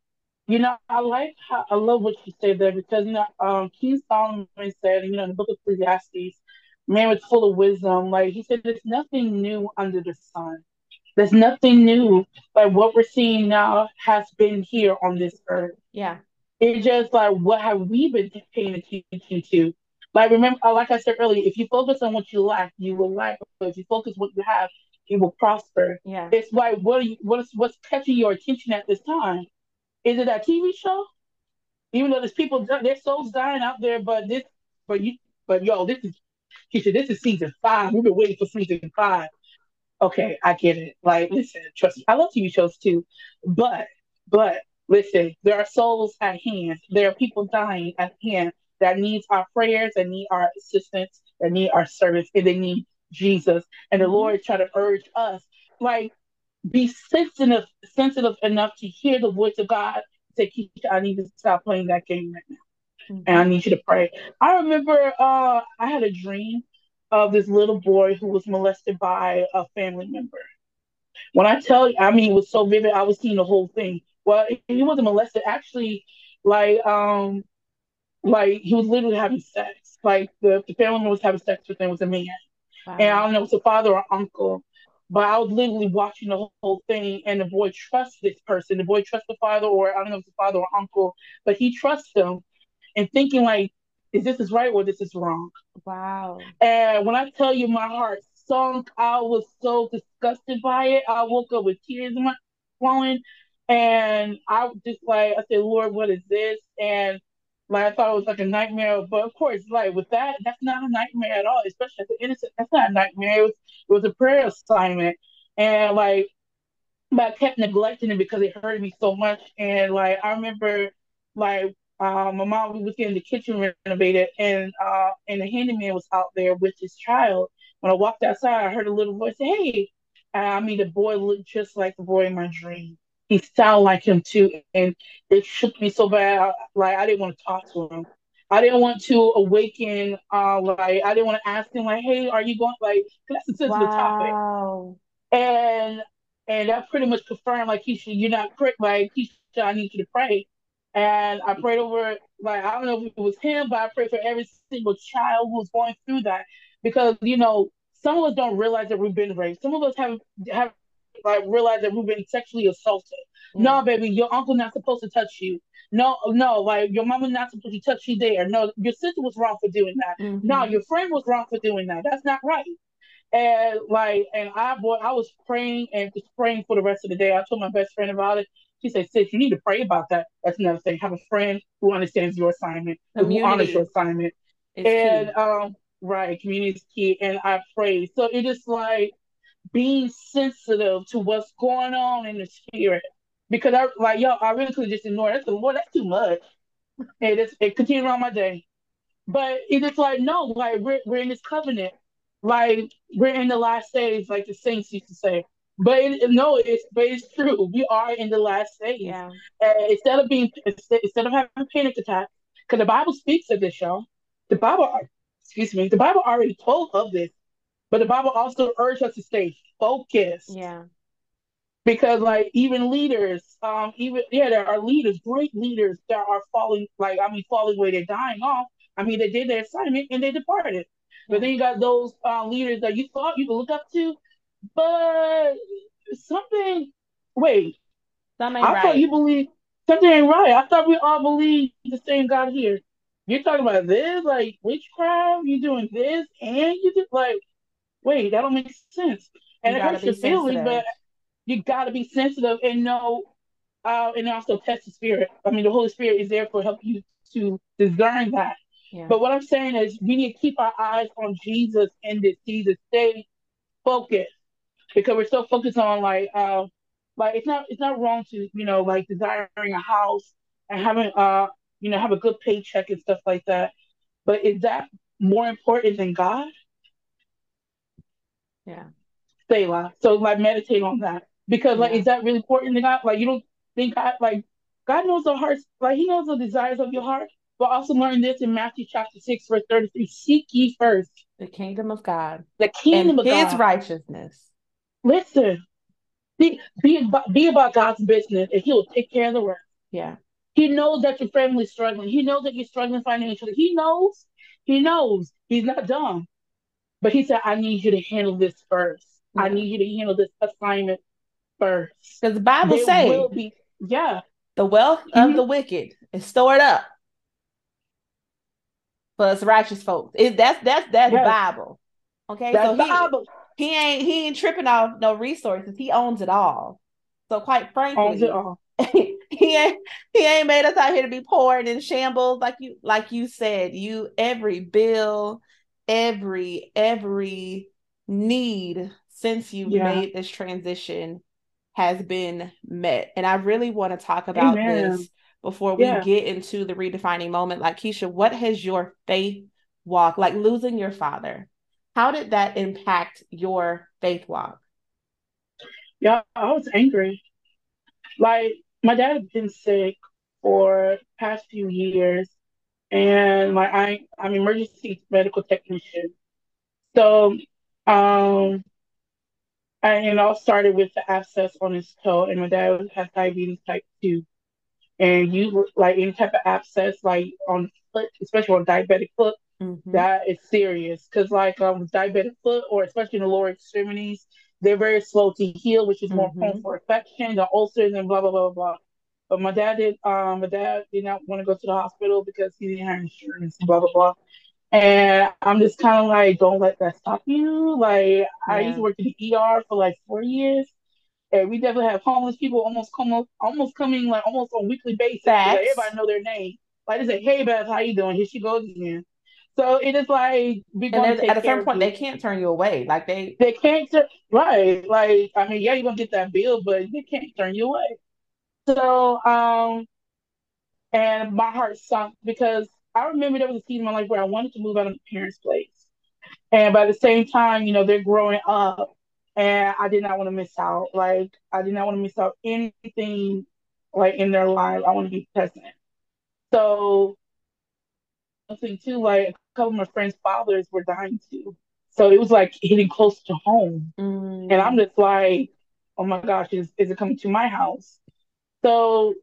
You know, I like how I love what you said there because you know, um, King Solomon said, you know, in the book of Ecclesiastes, man was full of wisdom. Like he said, there's nothing new under the sun. There's nothing new. Like what we're seeing now has been here on this earth. Yeah. It's just like what have we been paying attention to? Like remember, uh, like I said earlier, if you focus on what you lack, you will lack. But if you focus what you have, you will prosper. Yeah. It's like what are you what's what's catching your attention at this time? Is it that TV show? Even though there's people their souls dying out there, but this but you but yo, this is he said this is season five. We've been waiting for season five okay, I get it. Like, listen, trust me, I love TV shows too, but but listen, there are souls at hand. There are people dying at hand that needs our prayers, that need our assistance, that need our service, and they need Jesus. And the Lord try to urge us, like, be sensitive, sensitive enough to hear the voice of God. Say, I need to stop playing that game right now. Mm-hmm. And I need you to pray. I remember uh, I had a dream of this little boy who was molested by a family member. When I tell you, I mean, it was so vivid. I was seeing the whole thing. Well, he wasn't molested. Actually, like, um, like he was literally having sex. Like the, the family member was having sex with him was a man, wow. and I don't know, it was a father or uncle. But I was literally watching the whole thing, and the boy trusts this person. The boy trusts the father, or I don't know if it's the father or uncle, but he trusts them, and thinking like is this is right or this is wrong? Wow. And when I tell you my heart sunk, I was so disgusted by it. I woke up with tears in my flowing. And I was just like I said, Lord, what is this? And like I thought it was like a nightmare, but of course, like with that, that's not a nightmare at all. Especially as an innocent, that's not a nightmare. It was it was a prayer assignment, and like, but I kept neglecting it because it hurt me so much. And like I remember, like um, my mom was getting the kitchen renovated, and uh, and the handyman was out there with his child. When I walked outside, I heard a little voice say, "Hey!" And I mean, the boy looked just like the boy in my dream. he sounded like him too, and it shook me so bad. Like I didn't want to talk to him. I didn't want to awaken. Uh, like I didn't want to ask him, like, "Hey, are you going?" Like that's a sensitive wow. topic, and and that pretty much confirmed, like, Keisha, you're not quick." like Keisha. I need you to pray, and I prayed over, like, I don't know if it was him, but I prayed for every single child who was going through that, because you know, some of us don't realize that we've been raped. Some of us have have like realized that we've been sexually assaulted. Mm. No, baby, your uncle not supposed to touch you. No, no, like your mama not supposed to touch you there. No, your sister was wrong for doing that. Mm-hmm. No, your friend was wrong for doing that. That's not right. And like, and I boy, I was praying and just praying for the rest of the day. I told my best friend about it. She said, "Sis, you need to pray about that." That's another thing. Have a friend who understands your assignment, who honors your assignment, and key. um, right, community is key. And I pray. So it is like being sensitive to what's going on in the spirit. Because I like yo, I really could just ignore that's the Lord, that's too much. And it's it continued on my day. But it's just like, no, like we're we're in this covenant. Like we're in the last days, like the saints used to say. But it, no, it's but it's true. We are in the last days. Yeah. And instead of being instead, instead of having panic attacks, because the Bible speaks of this, y'all. The Bible, excuse me, the Bible already told of this. But the Bible also urged us to stay focused. Yeah. Because like even leaders, um, even yeah, there are leaders, great leaders that are falling, like I mean, falling away, they're dying off. I mean, they did their assignment and they departed. But then you got those uh, leaders that you thought you could look up to, but something. Wait, something I right. thought you believe something ain't right. I thought we all believe the same God here. You're talking about this, like witchcraft. You're doing this, and you just like wait, that don't make sense. And you it hurts your feelings, but you got to be sensitive and know, uh, and also test the spirit. I mean, the Holy Spirit is there for help you to discern that. Yeah. But what I'm saying is, we need to keep our eyes on Jesus in this season. Stay focused because we're so focused on like, uh, like it's not it's not wrong to you know like desiring a house and having uh you know have a good paycheck and stuff like that. But is that more important than God? Yeah. Selah. So like meditate on that. Because like yeah. is that really important to God? Like you don't think God like God knows the hearts, like He knows the desires of your heart. But also learn this in Matthew chapter six, verse thirty-three: Seek ye first the kingdom of God, the kingdom of His God. righteousness. Listen, be be about, be about God's business, and He'll take care of the rest. Yeah, He knows that your family's struggling. He knows that you're struggling financially. He knows. He knows. He's not dumb. But he said, I need you to handle this first. Yeah. I need you to handle this assignment first. Because the Bible says, be, yeah, the wealth mm-hmm. of the wicked is stored up for us righteous folks. It, that's that's that's yes. Bible. Okay, that's so he, Bible. He ain't he ain't tripping off no resources. He owns it all. So quite frankly, owns it all. he ain't he ain't made us out here to be poor and in shambles like you like you said. You every bill, every every need since you've yeah. made this transition has been met. And I really want to talk about Amen. this before we yeah. get into the redefining moment. Like Keisha, what has your faith walk, like losing your father, how did that impact your faith walk? Yeah, I was angry. Like my dad had been sick for past few years and like I I'm emergency medical technician. So um and it all started with the abscess on his toe and my dad has diabetes type two. And you like any type of abscess like on foot, especially on diabetic foot, mm-hmm. that is serious. Cause like um diabetic foot or especially in the lower extremities, they're very slow to heal, which is more mm-hmm. prone for infection, the ulcers and blah blah blah blah. But my dad did. Um, my dad did not want to go to the hospital because he didn't have insurance. Blah blah blah. And I'm just kind of like, don't let that stop you. Like yeah. I used to work in the ER for like four years, and we definitely have homeless people almost come almost coming like almost on weekly basis. Like, everybody know their name. Like they say, "Hey Beth, how you doing?" Here she goes again. So it is like and at a certain point they can't turn you away. Like they they can't turn right. Like I mean, yeah, you're gonna get that bill, but they can't turn you away. So, um, and my heart sunk because I remember there was a season in my life where I wanted to move out of my parents' place. And by the same time, you know, they're growing up. and I did not want to miss out. Like I did not want to miss out anything like in their life. I want to be present. So thing too, like a couple of my friends' fathers were dying too. So it was like hitting close to home. Mm. And I'm just like, oh my gosh, is, is it coming to my house? So,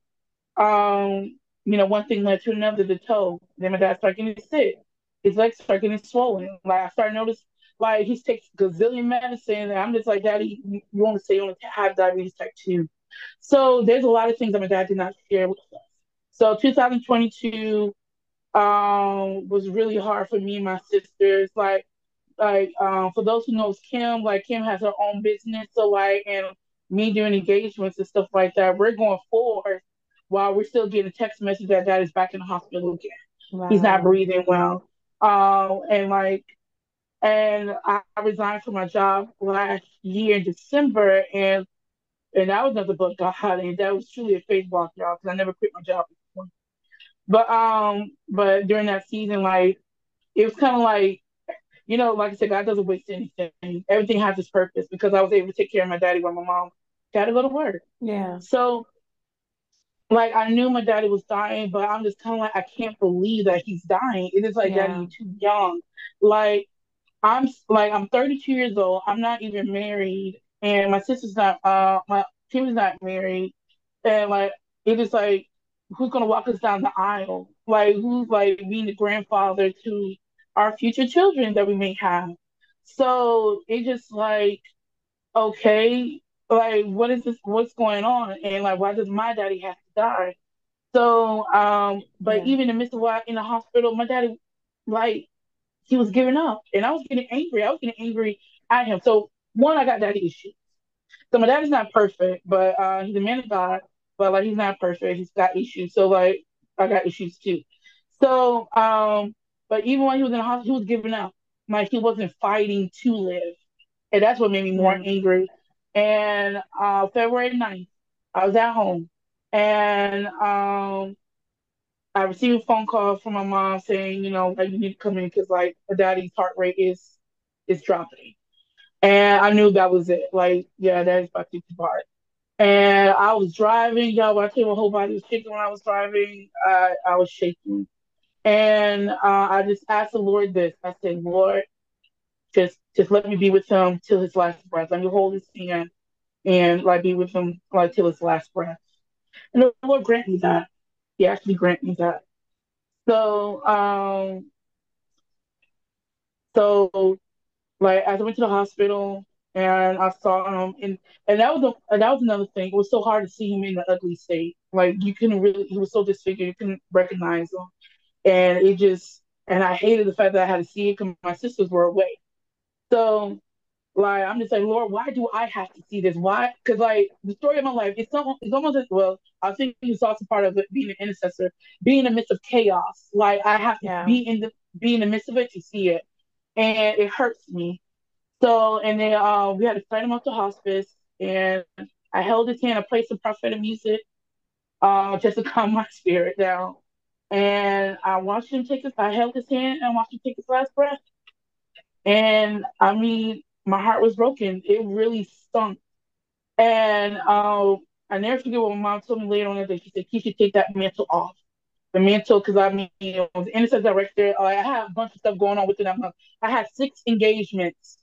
um, you know, one thing led to another, the toe. Then my dad started getting sick. His legs started getting swollen. Like I started noticing, like he takes gazillion medicine. And I'm just like, Daddy, you, you want to say you want to have diabetes type 2. So there's a lot of things that my dad did not share with us. So 2022 um, was really hard for me and my sisters. Like, like um, for those who knows Kim, like Kim has her own business. So like, and me doing engagements and stuff like that, we're going forward while we're still getting a text message that dad is back in the hospital again. Wow. He's not breathing well. Um, and like, and I, resigned from my job last year in December, and and that was another book God, and that was truly a faith walk, y'all, because I never quit my job before. But um, but during that season, like it was kind of like, you know, like I said, God doesn't waste anything. Everything has its purpose because I was able to take care of my daddy while my mom had to go to work. Yeah. So, like, I knew my daddy was dying, but I'm just kind of like, I can't believe that he's dying. It is like, Yeah. Daddy, you're too young. Like, I'm like, I'm 32 years old. I'm not even married, and my sister's not. Uh, my is not married, and like, it is like, who's gonna walk us down the aisle? Like, who's like being the grandfather to our future children that we may have? So it just like, okay, like what is this what's going on and like why does my daddy have to die so um but Yeah. even in the midst of why in the hospital my daddy like he was giving up and i was getting angry i was getting angry at him so one i got daddy issues so my daddy's not perfect but uh he's a man of god but like he's not perfect he's got issues so like i got issues too so um but even when he was in the hospital he was giving up like he wasn't fighting to live and that's what made me more Mm. angry and uh, February 9th, I was at home and um, I received a phone call from my mom saying, you know, like you need to come in because like my daddy's heart rate is is dropping. And I knew that was it. Like, yeah, that is about to depart. And I was driving, y'all. I came, whole body was shaking when I was driving. I, I was shaking. And uh, I just asked the Lord this. I said, Lord, just just let me be with him till his last breath. Let me hold his hand and like be with him like till his last breath. And the Lord grant me that. He actually grant me that. So um so like as I went to the hospital and I saw him and and that was a, that was another thing. It was so hard to see him in the ugly state. Like you couldn't really he was so disfigured you couldn't recognize him. And it just and I hated the fact that I had to see it because my sisters were away. So, like, I'm just like, Lord, why do I have to see this? Why? Because, like, the story of my life, it's, almost, it's almost as well. I think it's also part of it being an intercessor, being in the midst of chaos. Like, I have to Yeah. be in the be in the midst of it to see it, and it hurts me. So, and then uh, we had to send him up to hospice, and I held his hand. I played some prophetic music, uh, just to calm my spirit down. And I watched him take his. I held his hand and watched him take his last breath. And I mean, my heart was broken. It really stunk. And um, I never forget what my mom told me later on that day. She said, "You should take that mantle off." The mantle, because I mean, know, the innocent director. I have a bunch of stuff going on within that month. I had six engagements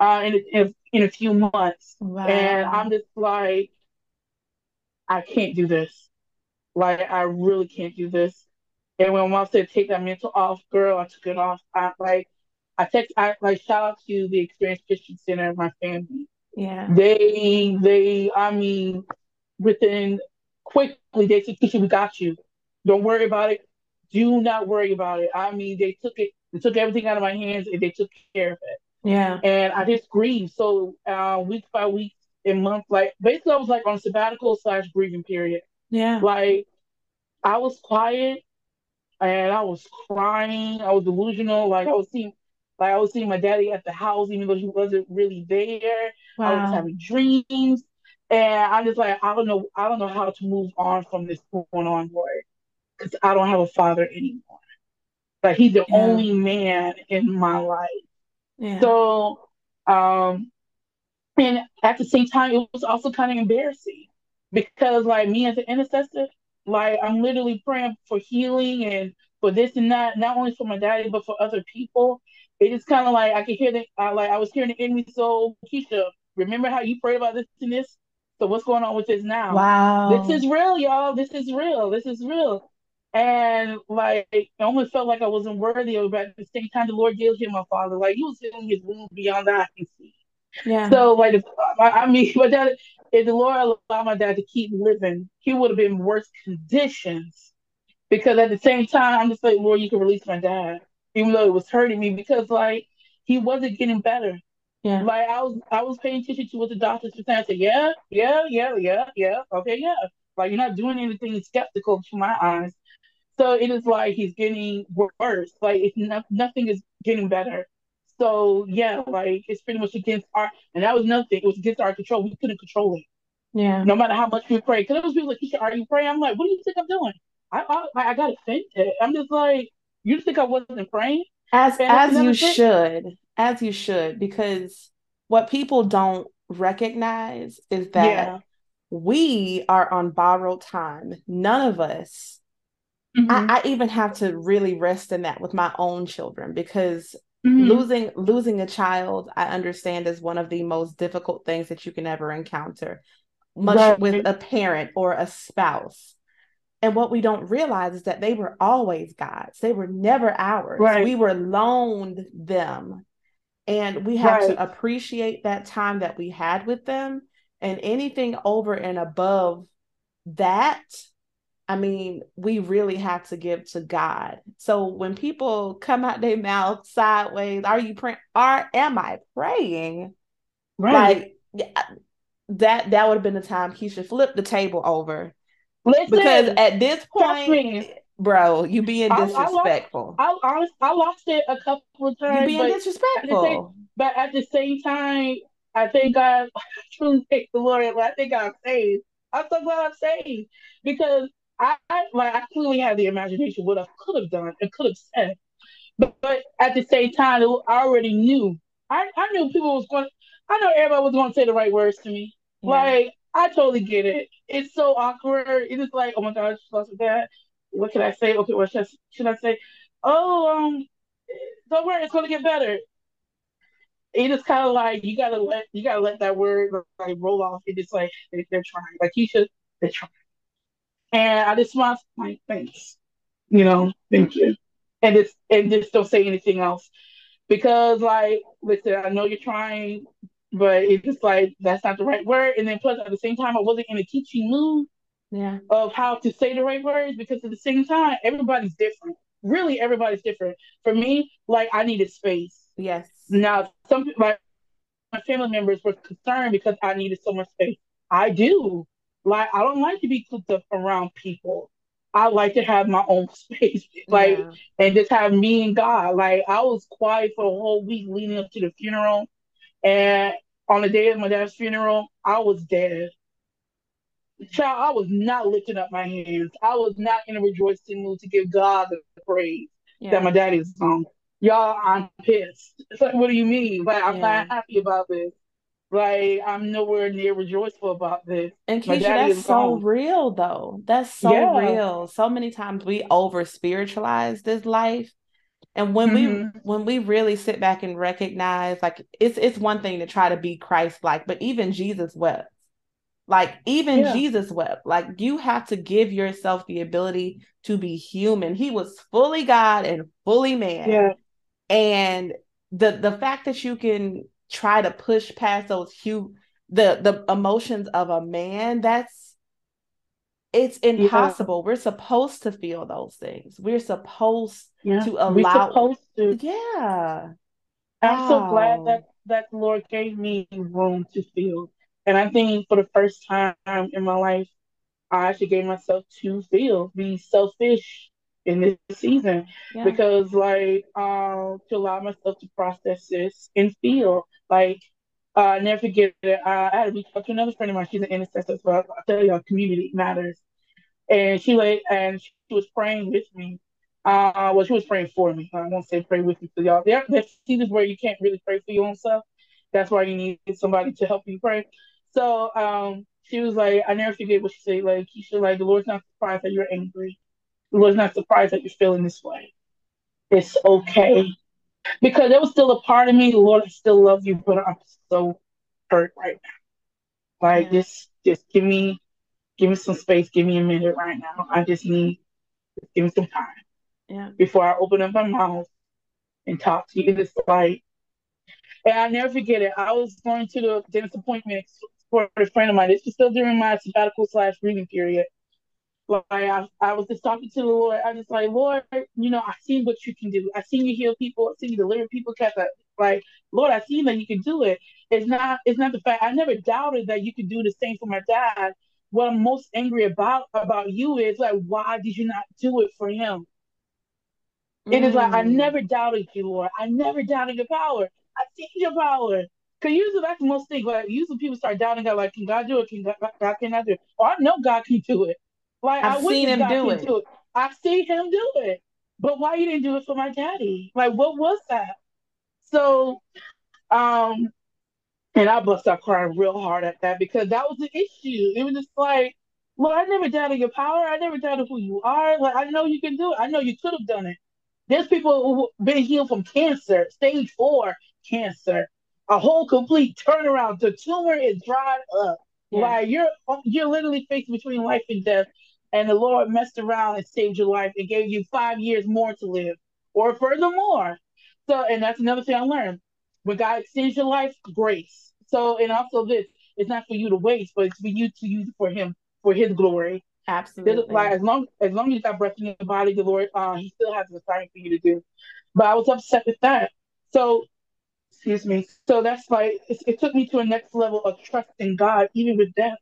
uh, in, a, in, a, in a few months, Wow. and I'm just like, I can't do this. Like, I really can't do this. And when mom said take that mantle off, girl, I took it off. I like, I text, I like shout out to the Experience Christian Center, my family. yeah. They, they, I mean, within quickly they said, Keisha, we got you. Don't worry about it. Do not worry about it. I mean, they took it, they took everything out of my hands and they took care of it. Yeah. And I just grieved. So uh, week by week and month, like basically I was like on sabbatical slash grieving period. Yeah. Like I was quiet and I was crying. I was delusional. Like I was seeing like I was seeing my daddy at the house even though he wasn't really there. Wow. I was having dreams. And I'm just like, I don't know, I don't know how to move on from this going on, Lord. Because I don't have a father anymore. Like he's the Yeah. only man in my life. Yeah. So, um, and at the same time, it was also kind of embarrassing because, like, me as an intercessor, like, I'm literally praying for healing and for this and that, not only for my daddy, but for other people. It is kind of like I could hear the, uh, like, I was hearing the enemy. So, Keisha, remember how you prayed about this and this? So, what's going on with this now? Wow. This is real, y'all. This is real. This is real. And like, it almost felt like I wasn't worthy of it. But at the same time, the Lord did heal my father. Like, he was healing his wounds beyond that I can see. Yeah. So like, if, I mean, my dad, if the Lord allowed my dad to keep living, he would have been in worse conditions. Because at the same time, I'm just like, Lord, you can release my dad, even though it was hurting me, because like he wasn't getting better. Yeah. Like I was, I was paying attention to what the doctors were saying. I said, yeah, yeah, yeah, yeah, yeah, okay, yeah. Like you're not doing anything skeptical to my eyes. So it is like he's getting worse. Like it's not, nothing is getting better. So yeah, like it's pretty much against our, and that was nothing. It was against our control. We couldn't control it. Yeah. No matter how much we pray, because there was people like, you praying? I'm like, what do you think I'm doing? I I, I got offended. I'm just like, you think I wasn't praying? As as you should, as you should, because what people don't recognize is that yeah. we are on borrowed time. None of us. Mm-hmm. I, I even have to really rest in that with my own children because Mm-hmm. Losing losing a child, I understand, is one of the most difficult things that you can ever encounter, much right. with a parent or a spouse. And what we don't realize is that they were always God's. They were never ours. Right. We were loaned them. And we have right. to appreciate that time that we had with them. And anything over and above that I mean, we really have to give to God. So when people come out their mouth sideways, are you praying? Are am I praying? Right. Like that that would have been the time he should flip the table over. Listen, because at this point, bro, you being disrespectful. I, I, lost, I, I lost it a couple of times. You being but disrespectful. At same, but at the same time, I think God truly thank the Lord. but I think I'm saved. I'm so glad I'm saved because I, I like I clearly had the imagination what I could have done and could have said, but, but at the same time, I already knew. I, I knew people was going. I know everybody was going to say the right words to me. Yeah. Like I totally get it. It's so awkward. It is like, oh my gosh, lost with that. What can I say? Okay, what should I, should I say? Oh, um, don't worry, it's going to get better. It is kind of like you gotta let you gotta let that word like roll off. It is like they, are trying. Like you should, they're trying. And I just want my thanks. You know, thank you. And just and just don't say anything else. Because like listen, I know you're trying, but it's just like that's not the right word. And then plus at the same time I wasn't in a teaching mood yeah. of how to say the right words because at the same time everybody's different. Really everybody's different. For me, like I needed space. Yes. Now some like my family members were concerned because I needed so much space. I do. Like I don't like to be cooped up around people. I like to have my own space, like, yeah. and just have me and God. Like I was quiet for a whole week leading up to the funeral, and on the day of my dad's funeral, I was dead. Child, I was not lifting up my hands. I was not in a rejoicing mood to give God the praise yeah. that my daddy is gone. Y'all, I'm pissed. It's like, what do you mean? Like, I'm yeah. not happy about this. Like I'm nowhere near rejoiceful about this. And Keisha, that's so real though. That's so yeah. real. So many times we over spiritualize this life. And when mm-hmm. we when we really sit back and recognize, like it's it's one thing to try to be Christ-like, but even Jesus wept. Like even yeah. Jesus wept. Like you have to give yourself the ability to be human. He was fully God and fully man. Yeah. And the the fact that you can try to push past those huge the the emotions of a man that's it's impossible yeah. we're supposed to feel those things we're supposed yeah. to allow we're supposed to yeah i'm wow. so glad that oh. that the lord gave me room to feel and i think for the first time in my life i actually gave myself to feel be selfish in this season yeah. because like um to allow myself to process this and feel like uh, I never forget it. Uh, I had to reach out to another friend of mine. She's an intercessor as well. I tell y'all, community matters. And she like, and she was praying with me. Uh, well, she was praying for me. I won't say pray with me for y'all. There, there's seasons where you can't really pray for your own self. That's why you need somebody to help you pray. So um, she was like, I never forget what she said. Like, she Keisha, like, the Lord's not surprised that you're angry. Lord's not surprised that you're feeling this way. It's okay. Because there was still a part of me, the Lord, I still love you, but I'm so hurt right now. Like, yeah. just, just give me, give me some space. Give me a minute right now. I just need, just give me some time. Yeah. Before I open up my mouth and talk to you. It's like, and I never forget it. I was going to the dentist appointment for a friend of mine. This was still during my sabbatical slash reading period. Like I, I was just talking to the Lord. I was like, Lord, you know, I seen what you can do. I seen you heal people. I seen you deliver people. Cast like, Lord, I seen that you can do it. It's not, it's not the fact. I never doubted that you could do the same for my dad. What I'm most angry about about you is like, why did you not do it for him? It mm. is like I mm. never doubted you, Lord. I never doubted your power. I seen your power. Cause usually that's the most thing. Like usually people start doubting God, like, can God do it? Can God, God cannot do it? Or I know God can do it. Like I've I seen him do it. it. I've seen him do it. But why you didn't do it for my daddy? Like what was that? So um and I bust out crying real hard at that because that was the issue. It was just like, well, I never doubted your power. I never doubted who you are. Like I know you can do it. I know you could have done it. There's people who've been healed from cancer, stage four cancer, a whole complete turnaround. The tumor is dried up. Yeah. Like you're you're literally faced between life and death, and the Lord messed around and saved your life and gave you five years more to live, or furthermore. So, and that's another thing I learned. When God extends your life, grace. So, and also this, it's not for you to waste, but it's for you to use for Him for His glory. Absolutely. Like as long as long as you got breath in your body, the Lord, uh, He still has an assignment for you to do. But I was upset with that. So, excuse me. So that's like it, it took me to a next level of trust in God, even with death,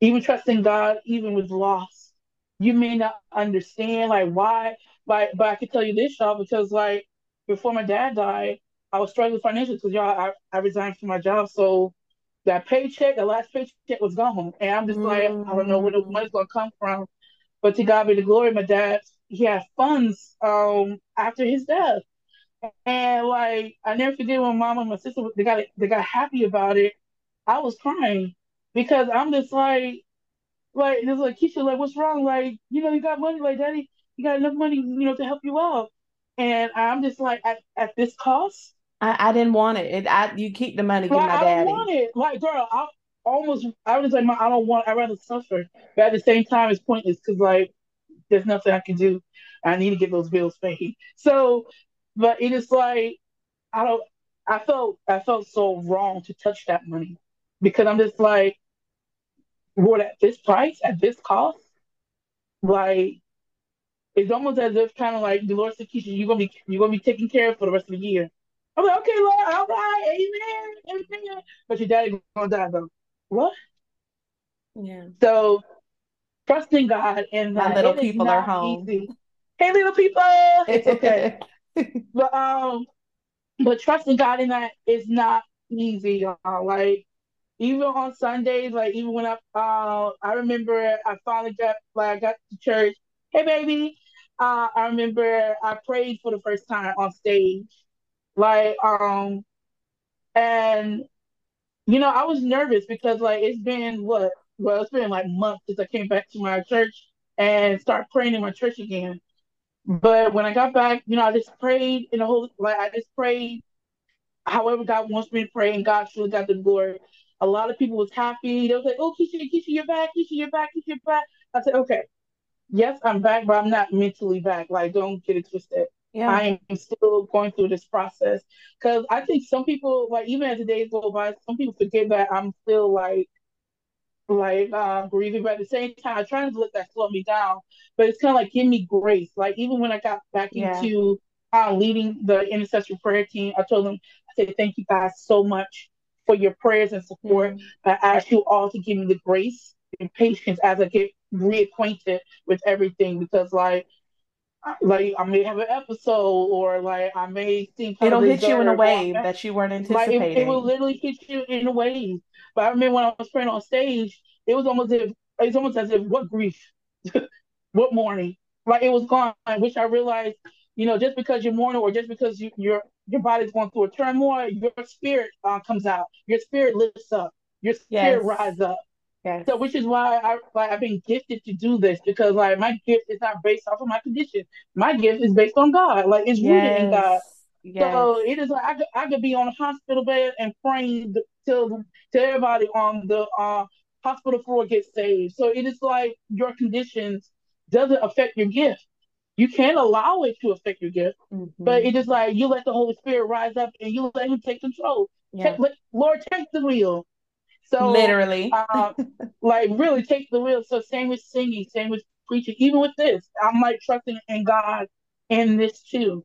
even trusting God, even with loss. You may not understand like why, but but I can tell you this, y'all, because like before my dad died, I was struggling financially because y'all I, I resigned from my job, so that paycheck, the last paycheck was gone. And I'm just mm-hmm. like, I don't know where the money's gonna come from. But to God be the glory, my dad, he had funds um after his death. And like I never forget when mom and my sister they got they got happy about it. I was crying because I'm just like like it's like Keisha, like what's wrong? Like, you know, you got money, like daddy, you got enough money, you know, to help you out. And I'm just like at, at this cost, I, I didn't want it. it. I you keep the money, give like, my daddy. I don't want it. Like, girl, I almost I was like, I don't want. I rather suffer, but at the same time, it's pointless because like there's nothing I can do. I need to get those bills paid. So, but it is like I don't. I felt I felt so wrong to touch that money because I'm just like, what at this price, at this cost, like it's almost as if kind of like Dolores Keisha, you're gonna be you're gonna be taken care of for the rest of the year. I'm like, okay, Lord, all right, amen, amen. But your daddy gonna die though. What? Yeah. So trusting God and my little people are home. Easy. Hey, little people, it's okay. but um, but trusting God in that is not easy, y'all. Like even on Sundays, like even when I uh, I remember I finally got like I got to church. Hey, baby. Uh, I remember I prayed for the first time on stage like, um, and you know, I was nervous because like it's been what? Well, it's been like months since I came back to my church and start praying in my church again. But when I got back, you know, I just prayed in the whole like I just prayed however God wants me to pray, and God surely got the glory. A lot of people was happy. They was like, "Oh, Keisha, Keisha, you're back. Keisha, you're back. Keisha, you're back." I said, "Okay, yes, I'm back, but I'm not mentally back. Like, don't get it twisted yeah. I am still going through this process because I think some people, like even as the days go by, some people forget that I'm still like, like uh, grieving, but at the same time, I try to let that slow me down. But it's kind of like give me grace. Like even when I got back yeah. into uh, leading the intercessory prayer team, I told them, I said, thank you guys so much for your prayers and support. Mm-hmm. I ask you all to give me the grace and patience as I get reacquainted with everything because like like I may have an episode or like I may think it'll hit you in a way that you weren't anticipating. Like it, it, will literally hit you in a way. But I remember when I was praying on stage, it was almost as if it's almost as if what grief, what mourning. Like it was gone, which I realized, you know, just because you're mourning or just because you, your your body's going through a turmoil, your spirit uh, comes out. Your spirit lifts up. Your spirit yes. rises up. Yes. So, which is why I like I've been gifted to do this because like my gift is not based off of my condition. My gift is based on God. Like it's yes. rooted in God. Yes. So it is like I could, I could be on a hospital bed and praying till till everybody on the uh, hospital floor gets saved. So it is like your conditions doesn't affect your gift. You can't allow it to affect your gift, mm-hmm. but it is like you let the Holy Spirit rise up and you let Him take control. Take, let, Lord, take the wheel. So literally, uh, like really take the wheel. So same with singing, same with preaching. Even with this, I'm like trusting in God in this too.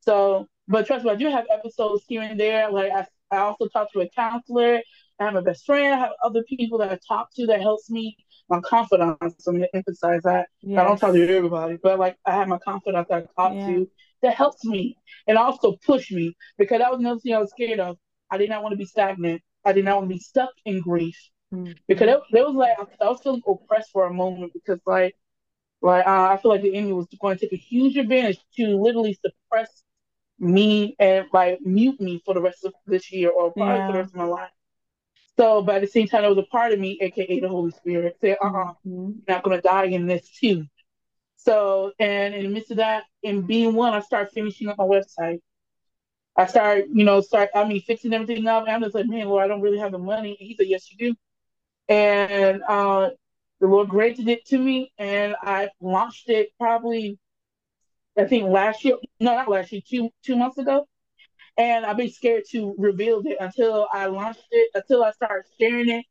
So, but trust me, I do have episodes here and there. Like I, I also talk to a counselor. I have a best friend. I have other people that I talk to that helps me. My confidants. I'm gonna emphasize that. Yes. I don't talk to everybody, but like I have my confidants that I talk yeah. to that helps me and also push me because that was another thing I was scared of. I did not want to be stagnant. I did not want to be stuck in grief mm-hmm. because it, it, was like I was feeling oppressed for a moment because like like uh, I feel like the enemy was going to take a huge advantage to literally suppress me and like mute me for the rest of this year or probably yeah. for the rest of my life. So, but at the same time, there was a part of me, aka the Holy Spirit, said, "Uh, uh-uh, mm-hmm. not gonna die in this too." So, and in the midst of that, in being one, I started finishing up my website. I started, you know, start, I mean, fixing everything up. And I'm just like, man, Lord, I don't really have the money. And he said, yes, you do. And uh, the Lord granted it to me, and I launched it probably, I think last year, no, not last year, two two months ago. And I've been scared to reveal it until I launched it, until I started sharing it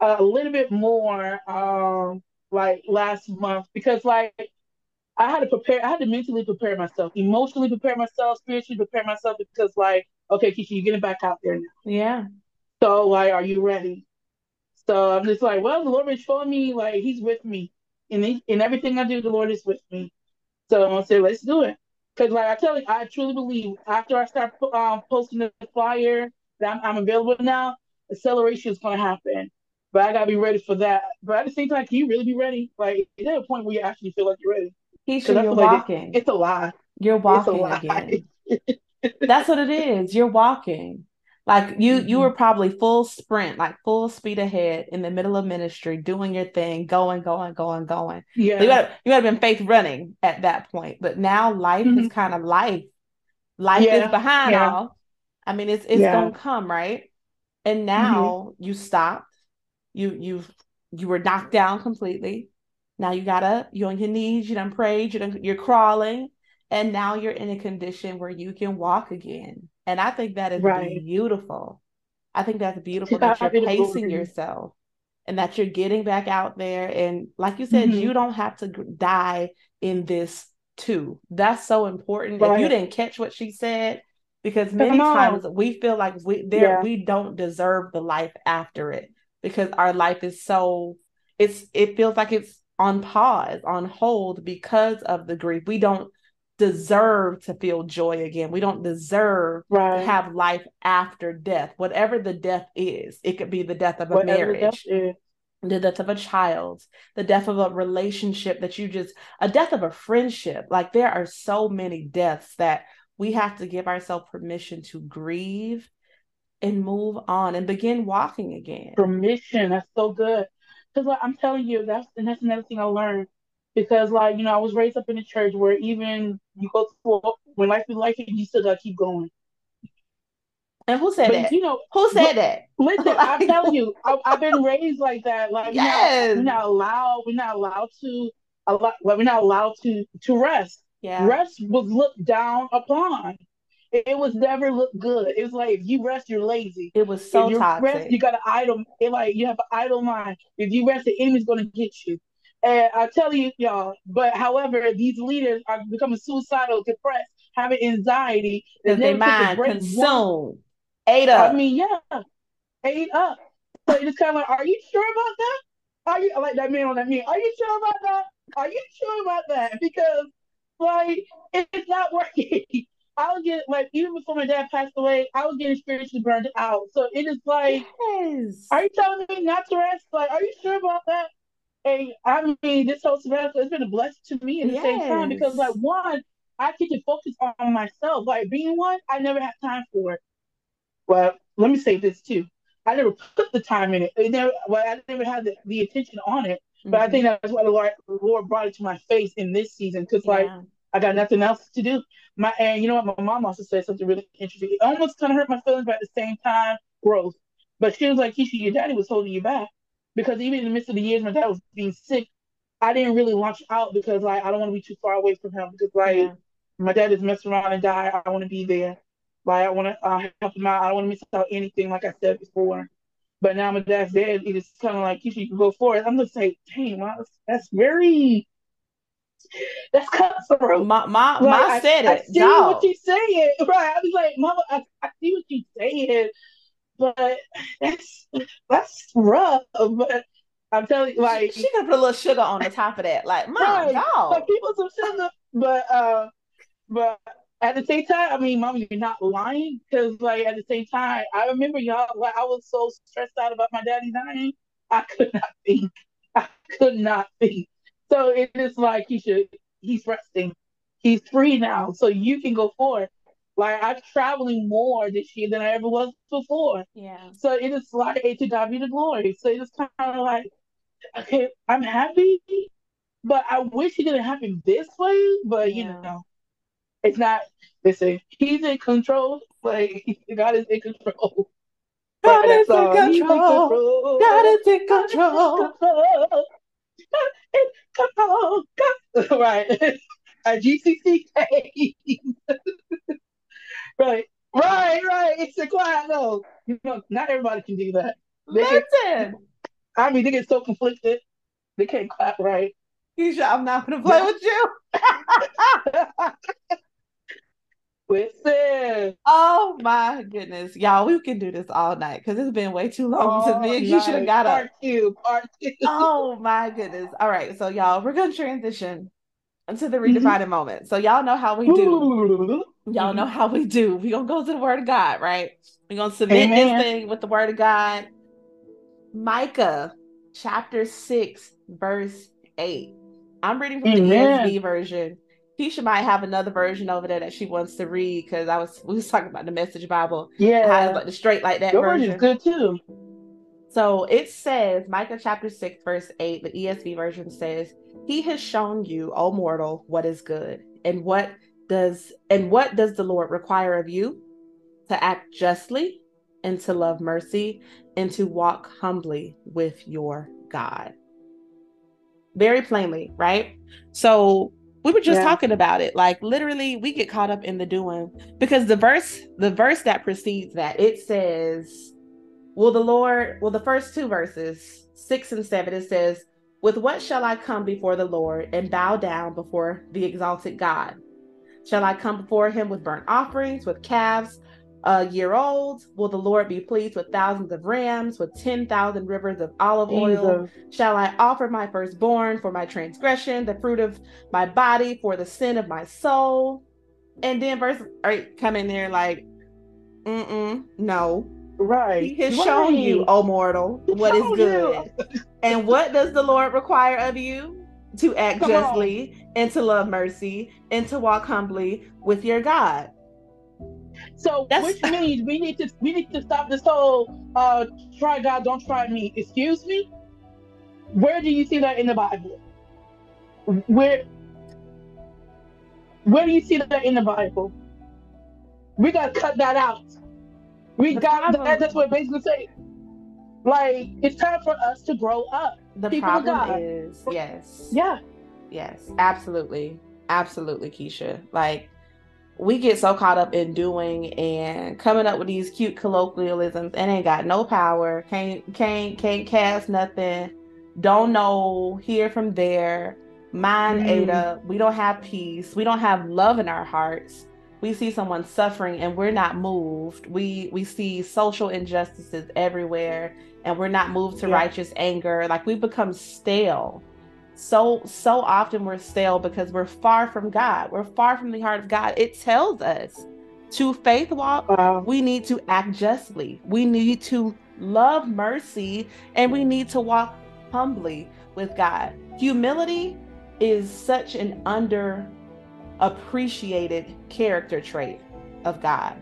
a little bit more, um, like last month, because like I had to prepare. I had to mentally prepare myself, emotionally prepare myself, spiritually prepare myself because, like, okay, Keisha, you're getting back out there now. Yeah. So, like, are you ready? So I'm just like, well, the Lord is showing me like He's with me, and in everything I do, the Lord is with me. So I'm gonna say, let's do it. Because, like I tell you, I truly believe after I start um, posting the flyer that I'm, I'm available now, acceleration is gonna happen. But I gotta be ready for that. But at the same time, can you really be ready? Like, is there a point where you actually feel like you're ready? Keisha, you're walking. Like it's, it's, a lie. You're walking again. That's what it is. You're walking. Like you, mm-hmm. you were probably full sprint, like full speed ahead in the middle of ministry, doing your thing, going, going, going, going. Yeah, you got you have been faith running at that point, but now life mm-hmm. is kind of life. Life yeah. is behind yeah. all. I mean, it's it's yeah. gonna come right, and mm-hmm. now mm-hmm. you stopped. You you you were knocked down completely. Now you got up, you're on your knees, you done prayed, you done, you're crawling, and now you're in a condition where you can walk again. And I think that is right. beautiful. I think that's beautiful that you're pacing yourself and that you're getting back out there. And like you said, mm-hmm. you don't have to die in this too. That's so important. Right. If you didn't catch what she said, because many times we feel like we there yeah. we don't deserve the life after it because our life is so it's it feels like it's on pause, on hold because of the grief. We don't deserve to feel joy again. We don't deserve right. to have life after death, whatever the death is. It could be the death of a whatever marriage, the death, the death of a child, the death of a relationship that you just, a death of a friendship. Like there are so many deaths that we have to give ourselves permission to grieve and move on and begin walking again. Permission. That's so good. Because like, I'm telling you, that's and that's another thing I learned. Because like you know, I was raised up in a church where even you go to when life is life, you still gotta keep going. And who said but, that? You know, who said that? Listen, I'm telling you, I, have been raised like that. Like, yes. we're not, we're not allowed. We're not allowed to. Allow, well, we're not allowed to to rest. Yeah. Rest was looked down upon it was never looked good. It was like if you rest, you're lazy. It was so if you toxic. Rest, you got an idle. It like you have an idle mind. If you rest, the enemy's gonna get you. And I tell you, y'all. But however, these leaders are becoming suicidal, depressed, having anxiety. Because their mind consumed, ate up. I mean, yeah, ate up. So it's kind of like, are you sure about that? Are you like that man on that meme? Are you sure about that? Are you sure about that? Because like it's not working. I was getting like even before my dad passed away, I was getting spiritually burned out. So it is like, yes. are you telling me not to rest? Like, are you sure about that? And I mean, this whole semester has been a blessing to me at the yes. same time because, like, one, I get to focus on myself. Like being one, I never had time for it. Well, let me say this too. I never put the time in it. it never, well, I never had the, the attention on it. But I think mm-hmm. that's why the Lord, the Lord brought it to my face in this season because, like, Yeah. I got nothing else to do. My and you know what? My mom also said something really interesting. It almost kind of hurt my feelings, but at the same time, growth. But she was like, Keisha, your daddy was holding you back because even in the midst of the years my dad was being sick, I didn't really launch out because like I don't want to be too far away from him because like Yeah. my dad is messing around and die. I want to be there. Like I want to uh, help him out. I don't want to miss out anything. Like I said before. But now my dad's dead. It is kind of like you can go for it. I'm just like, dang, wow, that's, that's very. That's cutthroat. My my, Like, my I, said I it. see dog. what you're saying. Right. I was like, Mama, I, I see what you're saying, but that's that's rough. But I'm telling you, like, she, she could put a little sugar on the top of that. Like, my right, dog. But people some sugar, but uh, but at the same time, I mean, Mama, you're not lying because, like, at the same time, I remember y'all, like, I was so stressed out about my daddy dying, I could not think. I could not think. So it is like he should. He's resting. He's free now, so you can go forward. Like I'm traveling more this year than I ever was before. yeah. So it is like to God be the glory. So it is kind of like, okay, I'm happy, but I wish it didn't happen this way. But you know, it's not. Listen, He's in control. Like God is in control. God is in in control. control. God is in God is in control. control. God is control. God- Right. A GCC right. Right, right. It's a quiet though. You know, not everybody can do that. They can, Listen, I mean, they get so conflicted. They can't clap right. Keisha, I'm not gonna play with you. Listen. Oh my goodness, y'all, we can do this all night because it's been way too long since me and Keisha nice. got up. Part two. Part two. Oh my goodness. All right, so y'all, we're gonna transition into the Mhm. moment. So y'all know how we do. Y'all know mm-hmm. how we do. We're gonna go to the word of God, right? We're gonna submit Amen. this thing with the word of God. Micah chapter 6, verse 8. I'm reading from Amen. the ESV version. Keisha might have another version over there that she wants to read because I was we was talking about the message Bible. How Yeah. like the straight like that Your version. is good too. So it says, Micah chapter 6, verse 8, the ESV version says, He has shown you, O mortal, what is good. And what does and what does the Lord require of you? To act justly and to love mercy and to walk humbly with your God. Very plainly, right? So we were just Yeah. talking about it. Like literally, we get caught up in the doing because the verse, the verse that precedes that, it says, Will the Lord, well, the first two verses, six and seven, it says, With what shall I come before the Lord and bow down before the exalted God? Shall I come before him with burnt offerings, with calves a year old? Will the Lord be pleased with thousands of rams, with 10,000 rivers of olive oil? Jesus. Shall I offer my firstborn for my transgression, the fruit of my body for the sin of my soul? And then verse right come in there like, mm-mm, no. Right. He has right. shown you, oh mortal, what is good. and what does the Lord require of you? To act Come on. justly and to love mercy and to walk humbly with your God. So That's- which means we need to we need to stop this whole uh try God, don't try me. Excuse me? Where do you see that in the Bible? Where where do you see that in the Bible? We gotta cut that out. We got that, that's what it basically say. Like it's time for us to grow up. The People problem God. is, yes, Yeah. yes, absolutely, absolutely, Keisha. Like we get so caught up in doing and coming up with these cute colloquialisms and ain't got no power, can't can't can't cast nothing, don't know here from there. Mind Mm. ate up. We don't have peace. We don't have love in our hearts. We see someone suffering and we're not moved. We we see social injustices everywhere and we're not moved to Yeah. righteous anger. Like we become stale so so often we're stale because we're far from god we're far from the heart of god it tells us to faith walk Wow. we need to act justly we need to love mercy and we need to walk humbly with god humility is such an under appreciated character trait of God.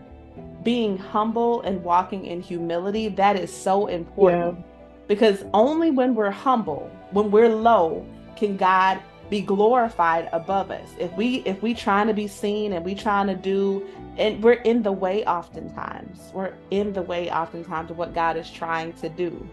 Being humble and walking in humility, that is so important. Yeah. Because only when we're humble, when we're low, can God be glorified above us. If we if we trying to be seen and we trying to do and we're in the way oftentimes. We're in the way oftentimes of what God is trying to do.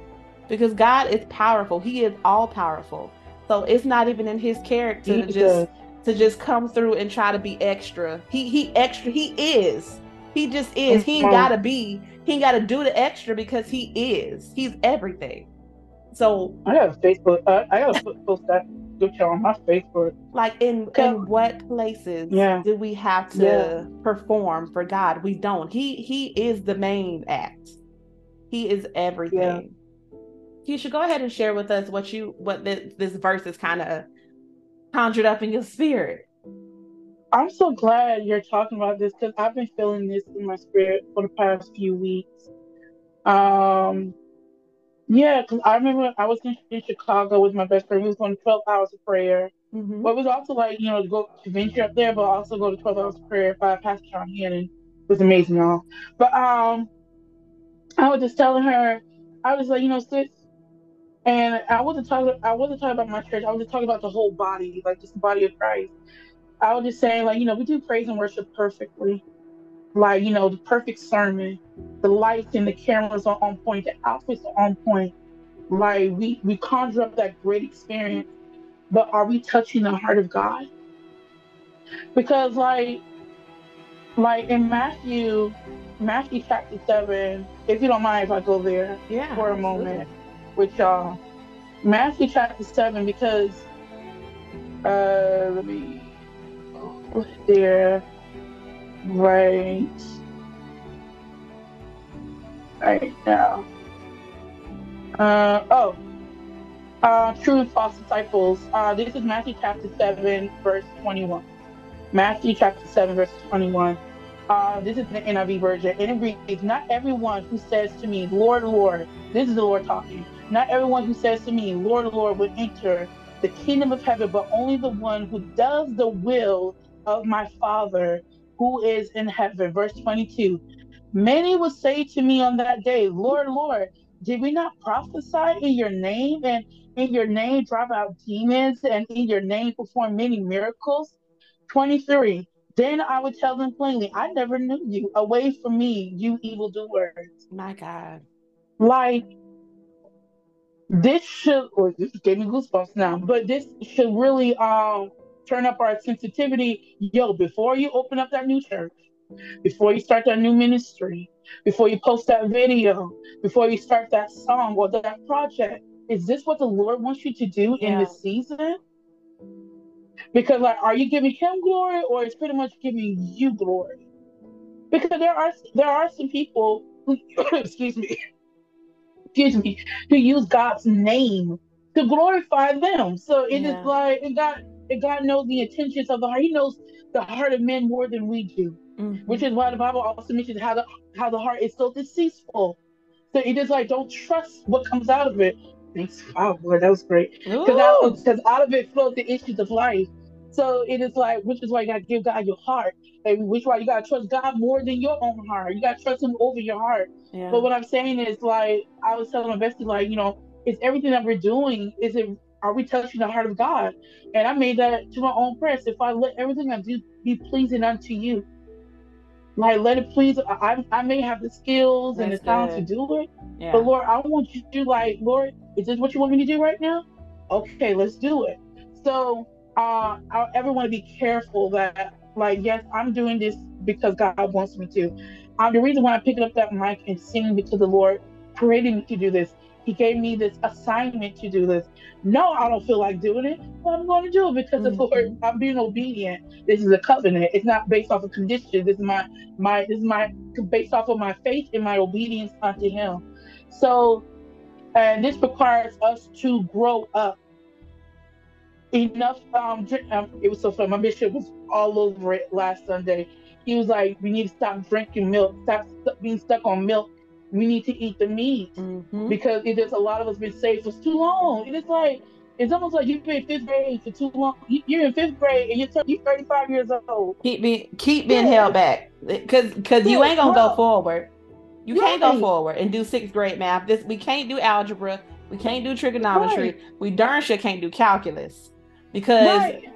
Because God is powerful. He is all powerful. So it's not even in his character to just to just come through and try to be extra. He he extra he is. He just is. He ain't gotta be, he ain't gotta do the extra because he is. He's everything. So I got a Facebook. Uh, I got to post that picture on my Facebook. Like in in what places yeah. do we have to yeah. perform for God? We don't. He he is the main act. He is everything. Yeah. You should go ahead and share with us what you what this, this verse is kind of conjured up in your spirit. I'm so glad you're talking about this because I've been feeling this in my spirit for the past few weeks. Um, yeah, because I remember I was in, in, Chicago with my best friend. We was going 12 hours of prayer. Mm-hmm. But it was also like, you know, to go to venture up there, but also go to 12 hours of prayer by Pastor John Hannah. It was amazing, y'all. But um, I was just telling her, I was like, you know, sis, and I wasn't talking. I wasn't talking about my church. I was just talking about the whole body, like just the body of Christ. I was just saying, like, you know, we do praise and worship perfectly. Like you know the perfect sermon the lights and the cameras are on point the outfits are on point. Like we we conjure up that great experience but are we touching the heart of god? Because like like in matthew matthew chapter 7 if you don't mind if i go there yeah, for a moment with y'all. Matthew chapter 7 because uh let me there right right now. Uh, oh, uh, true and false disciples. Uh, this is Matthew chapter 7, verse 21. Matthew chapter 7, verse 21. Uh, this is the NIV version. And it reads, Not everyone who says to me, Lord, Lord, this is the Lord talking. Not everyone who says to me, Lord, Lord, will enter the kingdom of heaven, but only the one who does the will of my Father who is in heaven. Verse 22 Many will say to me on that day, Lord, Lord, did we not prophesy in your name and in your name drive out demons and in your name perform many miracles? 23 Then I would tell them plainly, I never knew you. Away from me, you evildoers. My God. Like, this should, or this gave me goosebumps now, but this should really um turn up our sensitivity. Yo, before you open up that new church, before you start that new ministry, before you post that video, before you start that song or that project, is this what the Lord wants you to do yeah. in this season? Because like, are you giving Him glory, or is pretty much giving you glory? Because there are there are some people who, excuse me, excuse me, who use God's name to glorify them. So it yeah. is like it got and God knows the intentions of the heart. He knows the heart of men more than we do, mm-hmm. which is why the Bible also mentions how the how the heart is so deceitful. So it is like don't trust what comes out of it. Thanks, wow, Lord, that was great. Because out, out, of it flows the issues of life. So it is like, which is why you gotta give God your heart, and which is why you gotta trust God more than your own heart. You gotta trust Him over your heart. Yeah. But what I'm saying is, like, I was telling my bestie, like, you know, is everything that we're doing is it are we touching the heart of God? And I made that to my own prayers. If I let everything I do be pleasing unto you, like let it please. I, I may have the skills That's and the talent to do it, yeah. but Lord, I want you to do like, Lord, is this what you want me to do right now? Okay, let's do it. So uh, I ever want to be careful that, like, yes, I'm doing this because God wants me to. Um, the reason why I picked up that mic and singing because the Lord created me to do this he gave me this assignment to do this. No, I don't feel like doing it, but I'm going to do it because mm-hmm. the Lord, I'm being obedient. This is a covenant. It's not based off of conditions. This is my my this is my based off of my faith and my obedience unto Him. So, and this requires us to grow up. Enough. Um, um it was so fun. My bishop was all over it last Sunday. He was like, "We need to stop drinking milk. Stop being stuck on milk we need to eat the meat mm-hmm. because it is just a lot of us been saved for too long. It is like It's almost like you've been in fifth grade for too long. You're in fifth grade and you're, you're 35 years old. Keep being keep being yeah. held back because because you ain't gonna go forward. You right. can't go forward and do sixth grade math. This we can't do algebra. We can't do trigonometry. Right. We darn sure can't do calculus because right.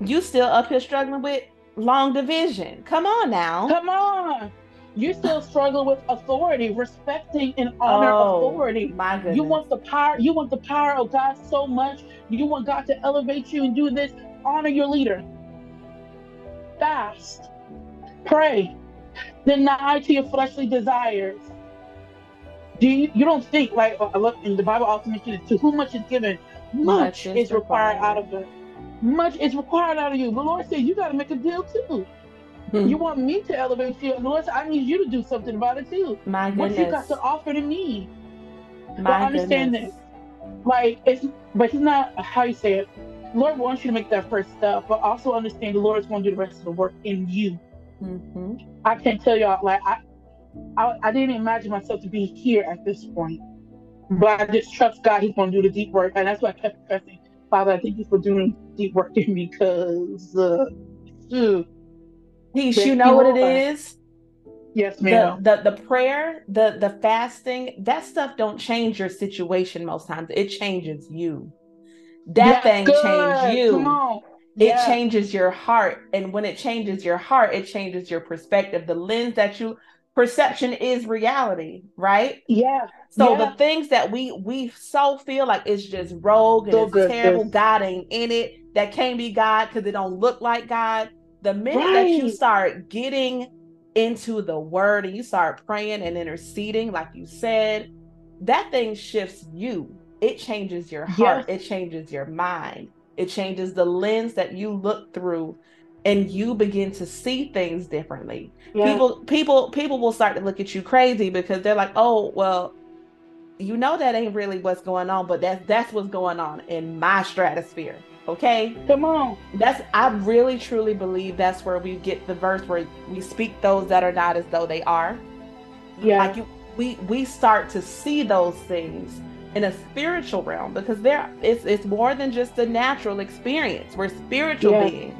you still up here struggling with long division. Come on now. Come on you still struggle with authority, respecting and honor oh, authority. My goodness. You want the power, you want the power of God so much. You want God to elevate you and do this. Honor your leader. Fast. Pray. Deny to your fleshly desires. Do you, you don't think like uh, look in the Bible also mentions to whom much is given, much, much is, required, required out of them. Much is required out of you. The Lord said you got to make a deal too. Hmm. You want me to elevate you, Lord? I need you to do something about it too. My goodness. What you got to offer to me? My but understand goodness. this. Like it's, but it's not how you say it. Lord wants you to make that first step, but also understand the Lord is going to do the rest of the work in you. Mm-hmm. I can't tell y'all. Like I, I, I didn't imagine myself to be here at this point, but I just trust God. He's going to do the deep work, and that's why I kept confessing. Father, I thank you for doing deep work in me, because. Uh, Peace, you know what it is? Yes, ma'am. The, the the prayer, the the fasting, that stuff don't change your situation most times. It changes you. That thing changes you. It yeah. changes your heart. And when it changes your heart, it changes your perspective. The lens that you perception is reality, right? Yeah. So yeah. the things that we we so feel like it's just rogue and so it's good, terrible, God ain't in it, that can't be God because it don't look like God the minute right. that you start getting into the word and you start praying and interceding, like you said, that thing shifts you. It changes your heart, yes. it changes your mind, it changes the lens that you look through and you begin to see things differently. Yeah. People people people will start to look at you crazy because they're like, "Oh, well, you know that ain't really what's going on, but that's that's what's going on in my stratosphere." Okay. Come on. That's I really truly believe that's where we get the verse where we speak those that are not as though they are. Yeah. Like you, we we start to see those things in a spiritual realm because there it's it's more than just a natural experience. We're spiritual yeah. beings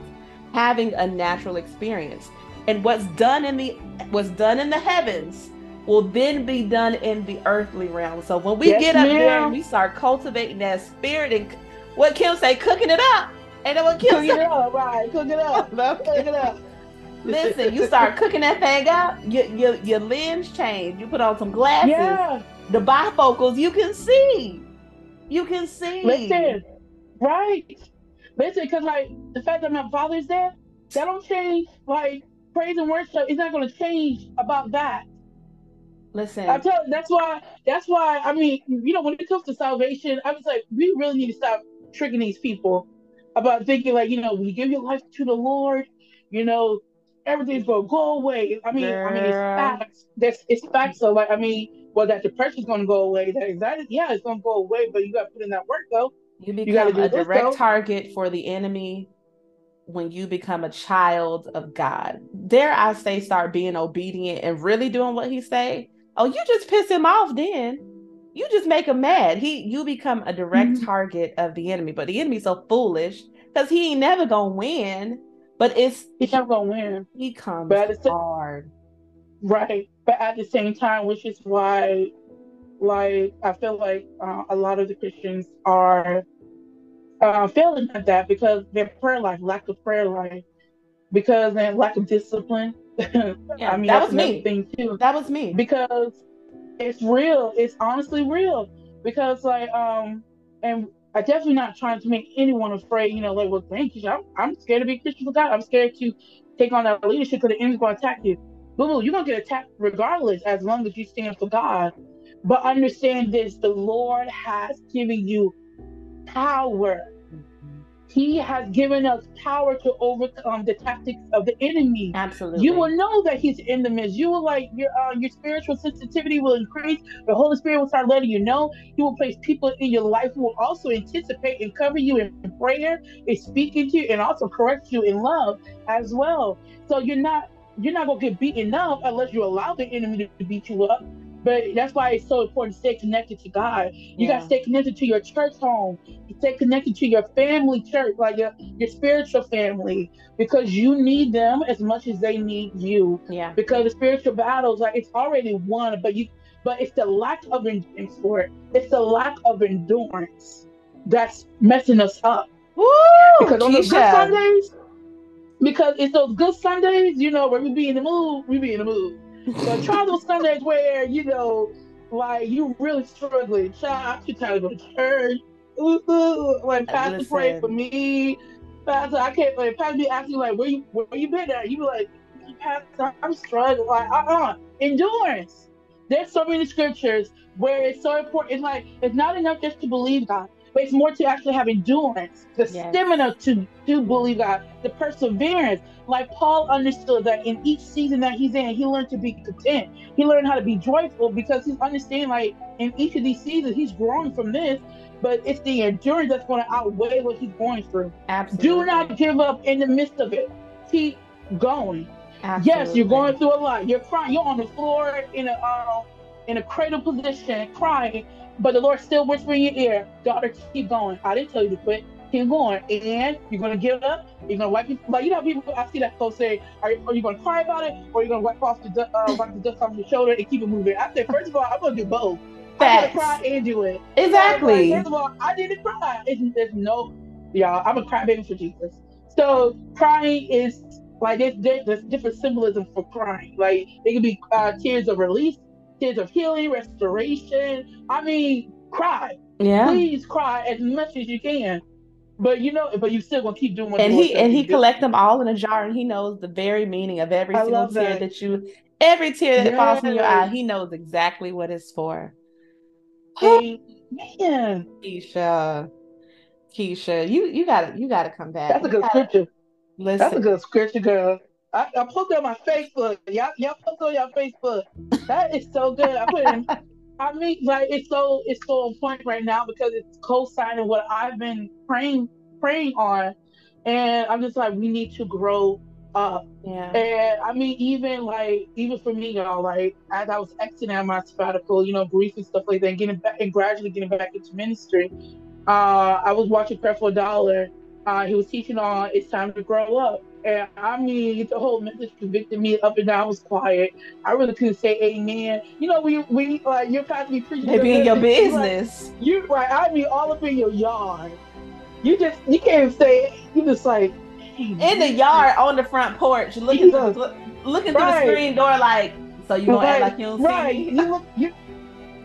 having a natural experience. And what's done in the what's done in the heavens will then be done in the earthly realm. So when we yes, get up ma'am. there and we start cultivating that spirit and what Kim say, cooking it up. And then what Kim cook say, it up, right? Cook it up. cook it up. Listen, you start cooking that thing up, your, your your lens change. You put on some glasses. Yeah. The bifocals, you can see. You can see. Listen, right. Listen, because like the fact that my father's there, that don't change. Like praise and worship is not going to change about that. Listen, I tell that's why that's why I mean you know when it comes to salvation, I was like we really need to stop tricking these people about thinking like, you know, when you give your life to the Lord, you know, everything's gonna go away. I mean, Girl. I mean, it's facts. There's, it's facts. So like, I mean, well, that depression's gonna go away. That anxiety, yeah, it's gonna go away. But you got to put in that work though. You become you a direct target for the enemy when you become a child of God. Dare I say, start being obedient and really doing what He say. Oh, you just piss him off then you just make him mad. He you become a direct mm-hmm. target of the enemy. But the enemy's so foolish because he ain't never gonna win. But it's he's never gonna win. He comes but hard. Right. But at the same time, which is why like I feel like uh, a lot of the Christians are uh, failing at that because their prayer life, lack of prayer life, because and lack of discipline. yeah, I mean that was me. Thing too. That was me. Because it's real. It's honestly real because like um and I definitely not trying to make anyone afraid. You know, like well, thank you. I'm, I'm scared to be Christian for God. I'm scared to take on that leadership because the enemy's going to attack you. Boo boo, you're gonna get attacked regardless as long as you stand for God. But understand this: the Lord has given you power he has given us power to overcome the tactics of the enemy. Absolutely. You will know that he's in the midst. You will like your uh, your spiritual sensitivity will increase. The Holy Spirit will start letting you know. He will place people in your life who will also anticipate and cover you in prayer, and speaking to you, and also correct you in love as well. So you're not you're not gonna get beaten up unless you allow the enemy to beat you up. But that's why it's so important to stay connected to God. You Yeah. got to stay connected to your church home. You stay connected to your family church, like your, your spiritual family, because you need them as much as they need you. Yeah. Because the spiritual battles, like it's already won, but you, but it's the lack of endurance for it. It's the lack of endurance that's messing us up. Woo! Because on those good Sundays, because it's those good Sundays, you know, where we be in the mood, we be in the mood. But try those Sundays where, you know, like you really struggling. Child, trying to go to church. Ooh, ooh, like Pastor pray Listen. for me. Pastor, I can't like Pastor be asking like where you where you been at? You be like, Pastor, I'm struggling. Like, uh-uh. Endurance. There's so many scriptures where it's so important. It's like it's not enough just to believe God, but it's more to actually have endurance, the Yes. stamina to to believe God, the perseverance. Like Paul understood that in each season that he's in, he learned to be content. He learned how to be joyful because he's understanding like in each of these seasons he's growing from this, but it's the endurance that's going to outweigh what he's going through. Absolutely. Do not give up in the midst of it. Keep going. Absolutely. Yes, you're going through a lot. You're crying. You're on the floor in a uh, in a cradle position, crying, but the Lord still whispering in your ear, "Daughter, keep going. I didn't tell you to quit. Keep going." And you're gonna give up. You're gonna wipe. Your, like you know, people. I see that folks say, "Are you, are you gonna cry about it, or are you gonna wipe off the du- uh, wipe the dust off your shoulder and keep it moving?" I said, first of all, I'm gonna do both. I'm gonna cry and do it. Exactly. First of all, I didn't cry. It's, there's no, y'all. I'm a crybaby for Jesus. So crying is like there's, there's, there's different symbolism for crying. Like it could be uh, tears of release, tears of healing, restoration. I mean, cry. Yeah. Please cry as much as you can. But you know, but you still gonna keep doing what And the Lord he and he collect them all in a jar, and he knows the very meaning of every I single tear that. that you, every tear that falls from your eye. He knows exactly what it's for. Amen. Keisha, Keisha, you you gotta you gotta come back. That's a good gotta- scripture. Listen, That's a good scripture, girl. I, I posted on my Facebook. Y'all, y'all post on your Facebook. That is so good. I put in. I mean, like it's so it's so on point right now because it's co-signing what I've been praying praying on, and I'm just like, we need to grow up. yeah. And I mean, even like even for me, y'all, like as I was exiting out my sabbatical, you know, grief and stuff like that, and getting back and gradually getting back into ministry, uh, I was watching Creflo Dollar. Uh, he was teaching on it's time to grow up. And I mean, the whole message convicted me up and down. I was quiet. I really couldn't say amen. You know, we we like you're be preaching. They be in your like, business. you right. I mean, all up in your yard. You just you can't say it. You just like in the yard on the front porch, looking Jesus. look, looking Right. through the screen door, like, so you gonna act like you don't right. see me? You look, you,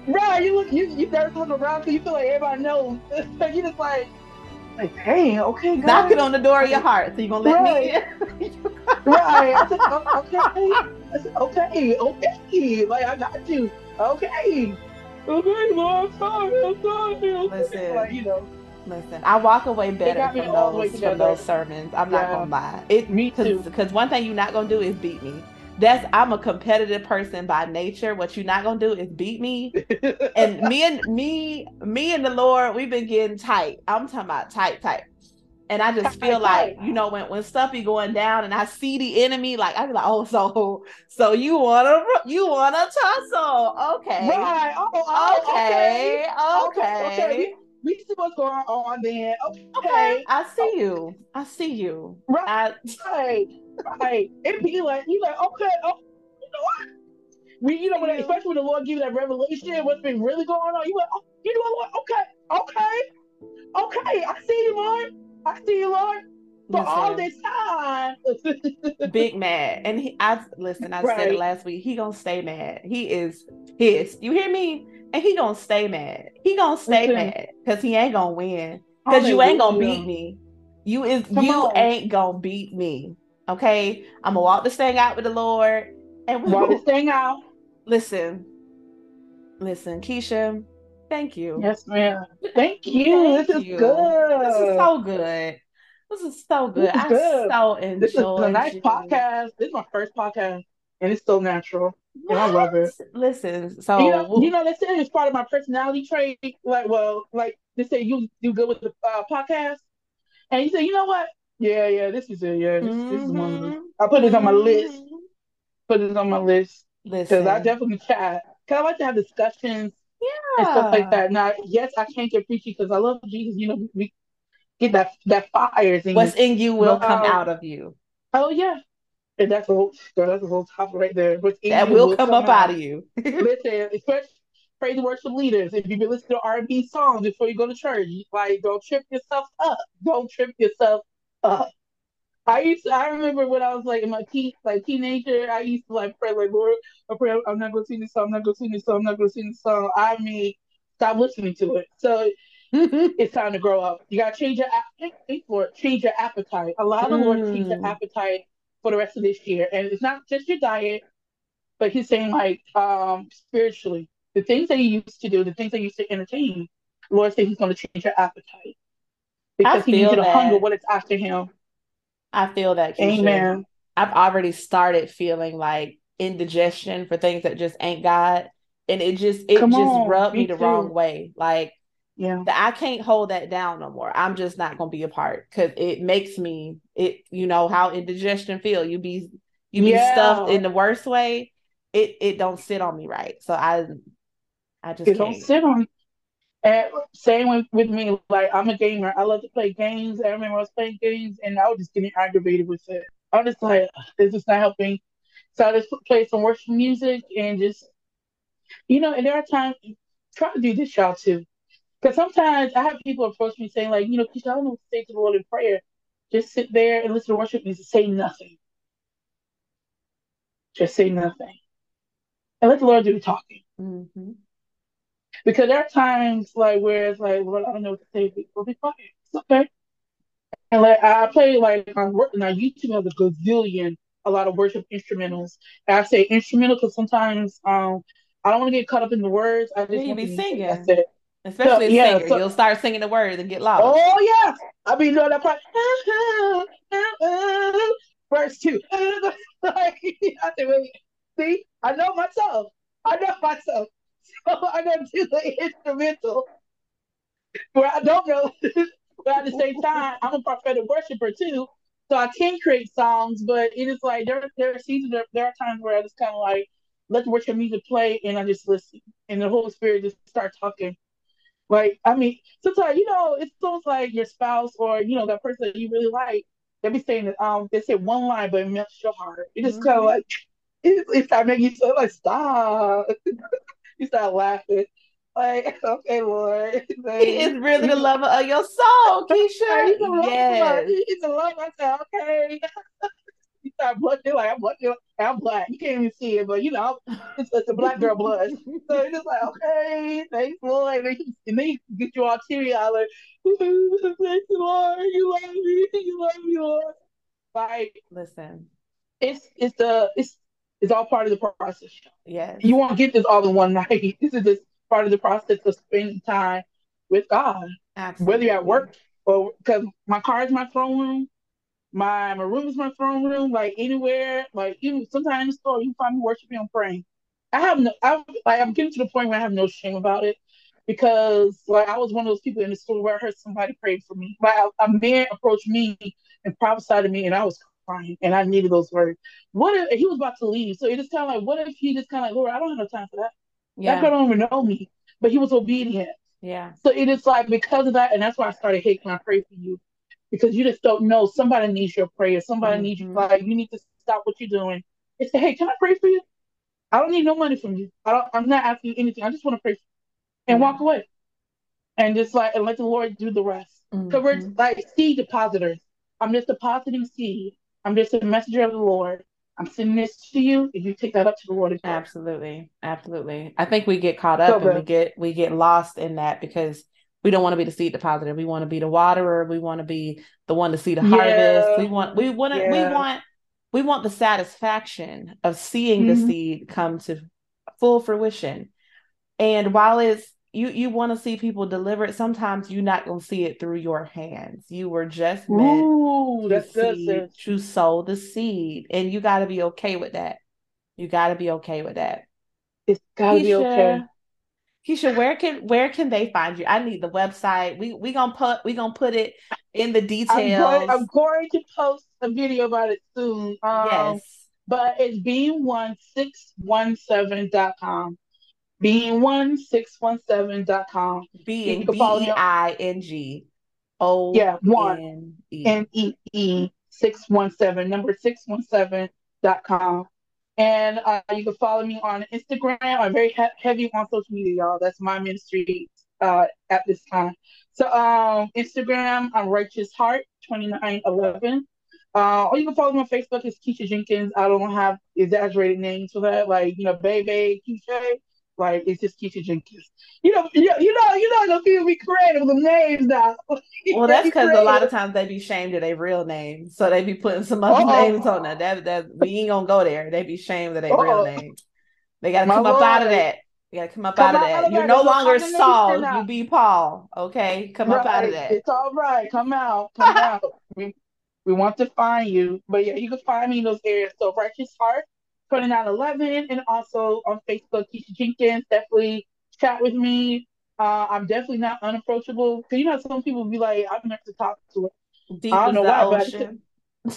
right. You look, you, you never look around because you feel like everybody knows. you just like, like, dang, okay, God. Knocking on the door of your heart, so you gonna let me in? Right. I said, "Oh, okay. I said, okay, okay. Like, I got you. Okay. Okay, Lord, I'm sorry, I'm sorry. okay." Listen. Like, you know, Listen, I walk away better got from all the way those from those sermons. I'm not gonna lie. It me too. because one thing you're not gonna do is beat me. That's I'm a competitive person by nature. What you're not gonna do is beat me. And me and me, me and the Lord, we've been getting tight. I'm talking about tight, tight. And I just feel like, you know, when, when stuff be going down and I see the enemy, like I be like, oh, so so you wanna you wanna tussle. Okay. Right. Oh, oh, Okay. Okay, oh, Okay. okay. We see what's going on then. Okay. Okay. I see you. I see you. Right. I, Right. Right. It be like you like, okay, oh, you know what? We, you know, when, especially when the Lord give you that revelation, what's been really going on, you like, oh, you know what? Okay, okay, okay. I see you, Lord. I see you, Lord. For all this time. big mad. And he I listen, I said it last week. He gonna stay mad. He is pissed. You hear me? And he gonna stay mad. He gonna stay Listen. mad because he ain't gonna win. Because you ain't gonna beat me. You is Come you on. ain't gonna beat me. Okay. I'm gonna walk this thing out with the Lord. And we While this thing out. listen. Listen, Keisha, thank you. Yes, ma'am. Thank you. Thank this is you. good. This is so good. This is so good. This is I good. so This is a nice you. podcast. This is my first podcast, and it's so natural. And I love it. Listen, so you know, you know, they say it's part of my personality trait. Like, well, like they say you do good with the uh, podcast, and you say, you know what? Yeah, yeah, this is it. Yeah, this, this is one of them. Mhm. I put this on my list. Mhm. Put this on my list because I definitely chat. Cause I like to have discussions yeah. and stuff like that. Now, yes, I can't get preachy because I love Jesus. You know, we get that that fire in What's you. in you will But, come out of you. Oh yeah, and that's a whole girl, that's a whole topic right there. What's in That you will come up out of you. Listen, especially praise and worship leaders. If you've been listening to R and B songs before you go to church, like don't trip yourself up. Don't trip yourself up. I used to, I remember when I was like in my teen like teenager, I used to like pray like Lord, I pray I'm not gonna sing this song, I'm not gonna sing this song, I'm not gonna sing this song. I mean, stop listening to it. So it's time to grow up. You gotta change your ap- wait for it, change your appetite. Allow the Lord to change your Mm. appetite for the rest of this year. And it's not just your diet, but he's saying like um spiritually. The things that you used to do, the things that you used to entertain, the Lord said he's gonna change your appetite. Because he needs to hunger what is after him. I feel that. Keisha. Amen. I've already started feeling like indigestion for things that just ain't God. And it just it Come just on, rubbed me me the wrong way. Like Yeah. I can't hold that down no more. I'm just not gonna be a part because it makes me it you know how indigestion feel. You be you be Yeah. stuffed in the worst way. It it don't sit on me right. So I I just It don't can't. sit on. And same with, with me, like I'm a gamer. I love to play games. I remember I was playing games and I was just getting aggravated with it. I was just like, this is not helping. So I just play some worship music and just, you know, and there are times, try to do this, y'all, too. Because sometimes I have people approach me saying, like, you know, Keisha, I don't know what to say to the Lord in prayer. Just sit there and listen to worship music, say nothing. Just say nothing. And let the Lord do the talking. Mhm. Because there are times like where it's like, well, I don't know what to say, but we'll be quiet. It's okay. And like I play like on work now YouTube has a gazillion a lot of worship instrumentals. And I say instrumental because sometimes um I don't want to get caught up in the words. I just Yeah, you be singing. That's it. Especially a yeah, singer. so- You'll start singing the words and get lost. Oh yeah. I be doing that part. Verse two. like, I say, wait, see, I know myself. I know myself. So I gotta do the instrumental where I don't know. but at the same time, I'm a prophetic worshiper too. So I can create songs, but it is like there, there are seasons, there, there are times where I just kind of like let the worship music play and I just listen. And the Holy Spirit just start talking. Like, I mean, sometimes, you know, it's almost like your spouse or, you know, that person that you really like, they be saying that, um, they say one line, but it melts your heart. It just kind of like, it, it start making you feel like, stop. you start laughing. Like, okay, Lord. He is really the lover of your soul, Keisha. he's a love. Yes. He's a love. I said, okay. you start blushing like I'm blushing. I'm black. You can't even see it, but you know, it's, it's a black girl blush. So it's just like, okay, thanks, Lord. And then, he- and then he get you all teary eyed, like, thanks, Lord. You love me. You love me, Lord. Like Listen, it's it's the it's it's all part of the process. yes. You won't get this all in one night. This is just part of the process of spending time with God Absolutely. whether you're at work or because my car is my throne room, my my room is my throne room. Like anywhere, like even sometimes in the store, you can find me worshiping and praying. I have no, I like I'm getting to the point where I have no shame about it because like I was one of those people in the store where I heard somebody pray for me. Like a, a man approached me and prophesied to me, and I was crying, and I needed those words. What if he was about to leave? So it is kind of like, what if he just kind of like, Lord, I don't have no time for that. Yeah. That girl don't even know me, but he was obedient. Yeah. So it is like because of that, and that's why I started hating. I pray for you because you just don't know. Somebody needs your prayer. Somebody needs you. Like you need to stop what you're doing and say, "Hey, can I pray for you? I don't need no money from you. I don't. I'm not asking you anything. I just want to pray for you and walk away, and just like and let the Lord do the rest. Because we're Mhm. like seed depositors. I'm just depositing seed. I'm just a messenger of the Lord. I'm sending this to you, and you take that up to the Lord. Absolutely. Absolutely. I think we get caught up So and we get we get lost in that because we don't want to be the seed depositor. We want to be the waterer. We want to be the one to see the harvest. Yeah. We want we want to we want we want the satisfaction of seeing the Mhm. seed come to full fruition. And while it's you you want to see people delivered, sometimes you're not going to see it through your hands. You were just meant Ooh, to seed, to sow the seed, and you got to be okay with that. You got to be okay with that. It's gotta be okay. Keisha, Keisha, where can where can they find you? I need the website. We we gonna put we gonna put it in the I'm details. going, I'm going to post a video about it soon. Um, yes. but it's beingone617.com. being one six one seven dot com. Being B E I N G O yeah one N E E six one seven number six one seven dot com. And uh, you can follow me on Instagram. I'm very he- heavy on social media, y'all. That's my ministry uh, at this time. So um, Instagram, I'm Righteous Heart 2911. Uh, or you can follow me on Facebook. It's Keisha Jenkins. I don't have exaggerated names for that, like you know, Baby Keisha. Like it's just Keisha Jenkins. You know, you know, you know, you know, the people be creative with the names now. well, that's because a lot of times they be shamed of their real name, so they be putting some other Uh-oh. names on that. That that we ain't gonna go there. They be shamed of their real name. They gotta come up out of that. You gotta come up come out of that. You're no longer Saul. You be Paul. Okay, come right. up out of that. It's all right. Come out. Come out. We, we want to find you, but yeah, you can find me in those areas. So Righteous Heart 2911 and also on Facebook, Keisha Jenkins. Definitely chat with me. Uh, I'm definitely not unapproachable because you know some people be like, I'm never to talk to it. Deep I don't know why, ocean.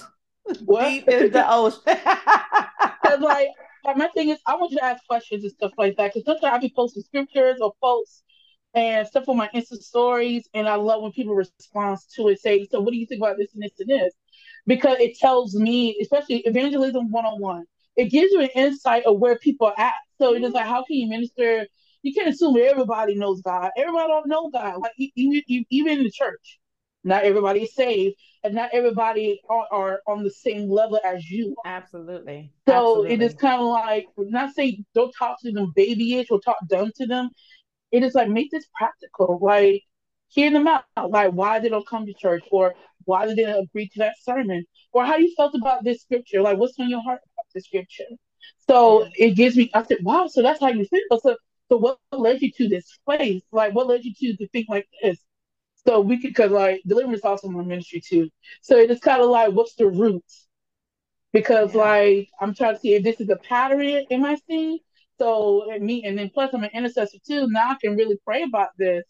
what? Deep is the ocean. Like my thing is, I want you to ask questions and stuff like that. Because sometimes I be posting scriptures or posts and stuff on my Insta stories, and I love when people respond to it, say, "So what do you think about this and this and this?" Because it tells me, especially evangelism one on one it gives you an insight of where people are at. So it's like, how can you minister? You can't assume everybody knows God. Everybody don't know God. Like even even in the church, not everybody is saved, and not everybody are, are on the same level as you. Absolutely. So Absolutely. it is kind of like not saying don't talk to them babyish or talk dumb to them. It is like make this practical. Like hear them out. Like why they don't come to church, or why they did they agree to that sermon, or how you felt about this scripture. Like what's on your heart description. So it gives me, I said, wow, so that's how you feel. So, so what led you to this place? Like, what led you to to think like this? So we could, cause like deliverance is also my ministry too. So it's kind of like, what's the roots? Because yeah. like I'm trying to see if this is a pattern in my scene. So and me, and then plus I'm an intercessor too. Now I can really pray about this.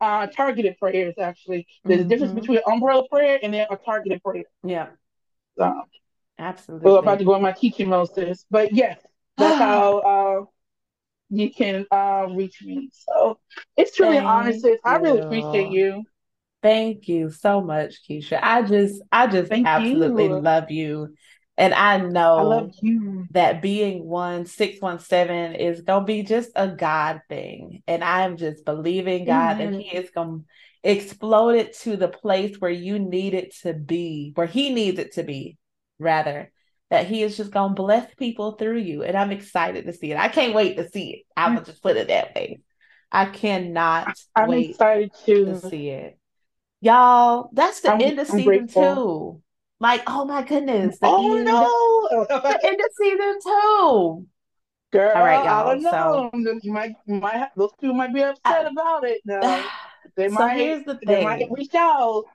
Uh, targeted prayers actually. There's mm-hmm. a difference mm-hmm. between umbrella prayer and then a targeted prayer. Yeah. So, Absolutely. Well, I'm about to go on my teaching mode, sis. But yes, that's how uh, you can uh, reach me. So it's truly an honor, sis. I really appreciate you. Thank you so much, Keisha. I just, I just Thank absolutely you. love you. And I know I that being one six one seven is gonna be just a God thing. And I'm just believing God mm-hmm. that He is gonna explode it to the place where you need it to be, where He needs it to be rather that he is just to bless people through you and i'm excited to see it i can't wait to see it i will just put it that way i cannot i'm wait excited to, to see it y'all that's the I'm, end of I'm season grateful. two like oh my goodness the oh end, no the end of season two Girl, All right, y'all. I don't know. So, you might, you might, those two might be upset I, about it. Now they so might. Here's the thing. They might reach out.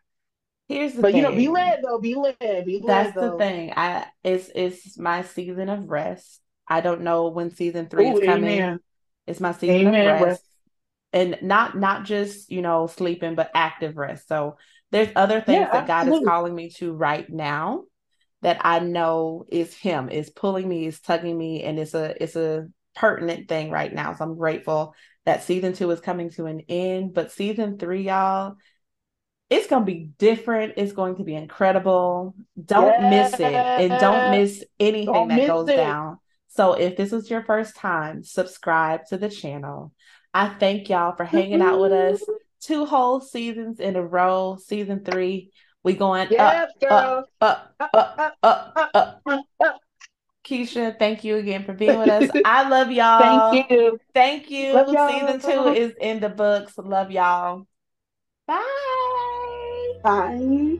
Here's the but thing. you know, be led though. Be led. Be led. That's though. the thing. I it's it's my season of rest. I don't know when season three Ooh, is coming. Amen. It's my season amen. of rest. rest. And not not just, you know, sleeping, but active rest. So there's other things yeah, that God is calling me to right now that I know is him, is pulling me, is tugging me, and it's a it's a pertinent thing right now. So I'm grateful that season two is coming to an end. But season three, y'all, it's going to be different. It's going to be incredible. Don't miss it and don't miss anything don't that miss goes it. down. So if this is your first time, subscribe to the channel. I thank y'all for hanging out with us two whole seasons in a row. Season three, we going yes, up, up, up, up, up, up, up. Keisha, thank you again for being with us. I love y'all. Thank you. Thank you. Y'all. Season two is in the books. Love y'all. Bye. Bye.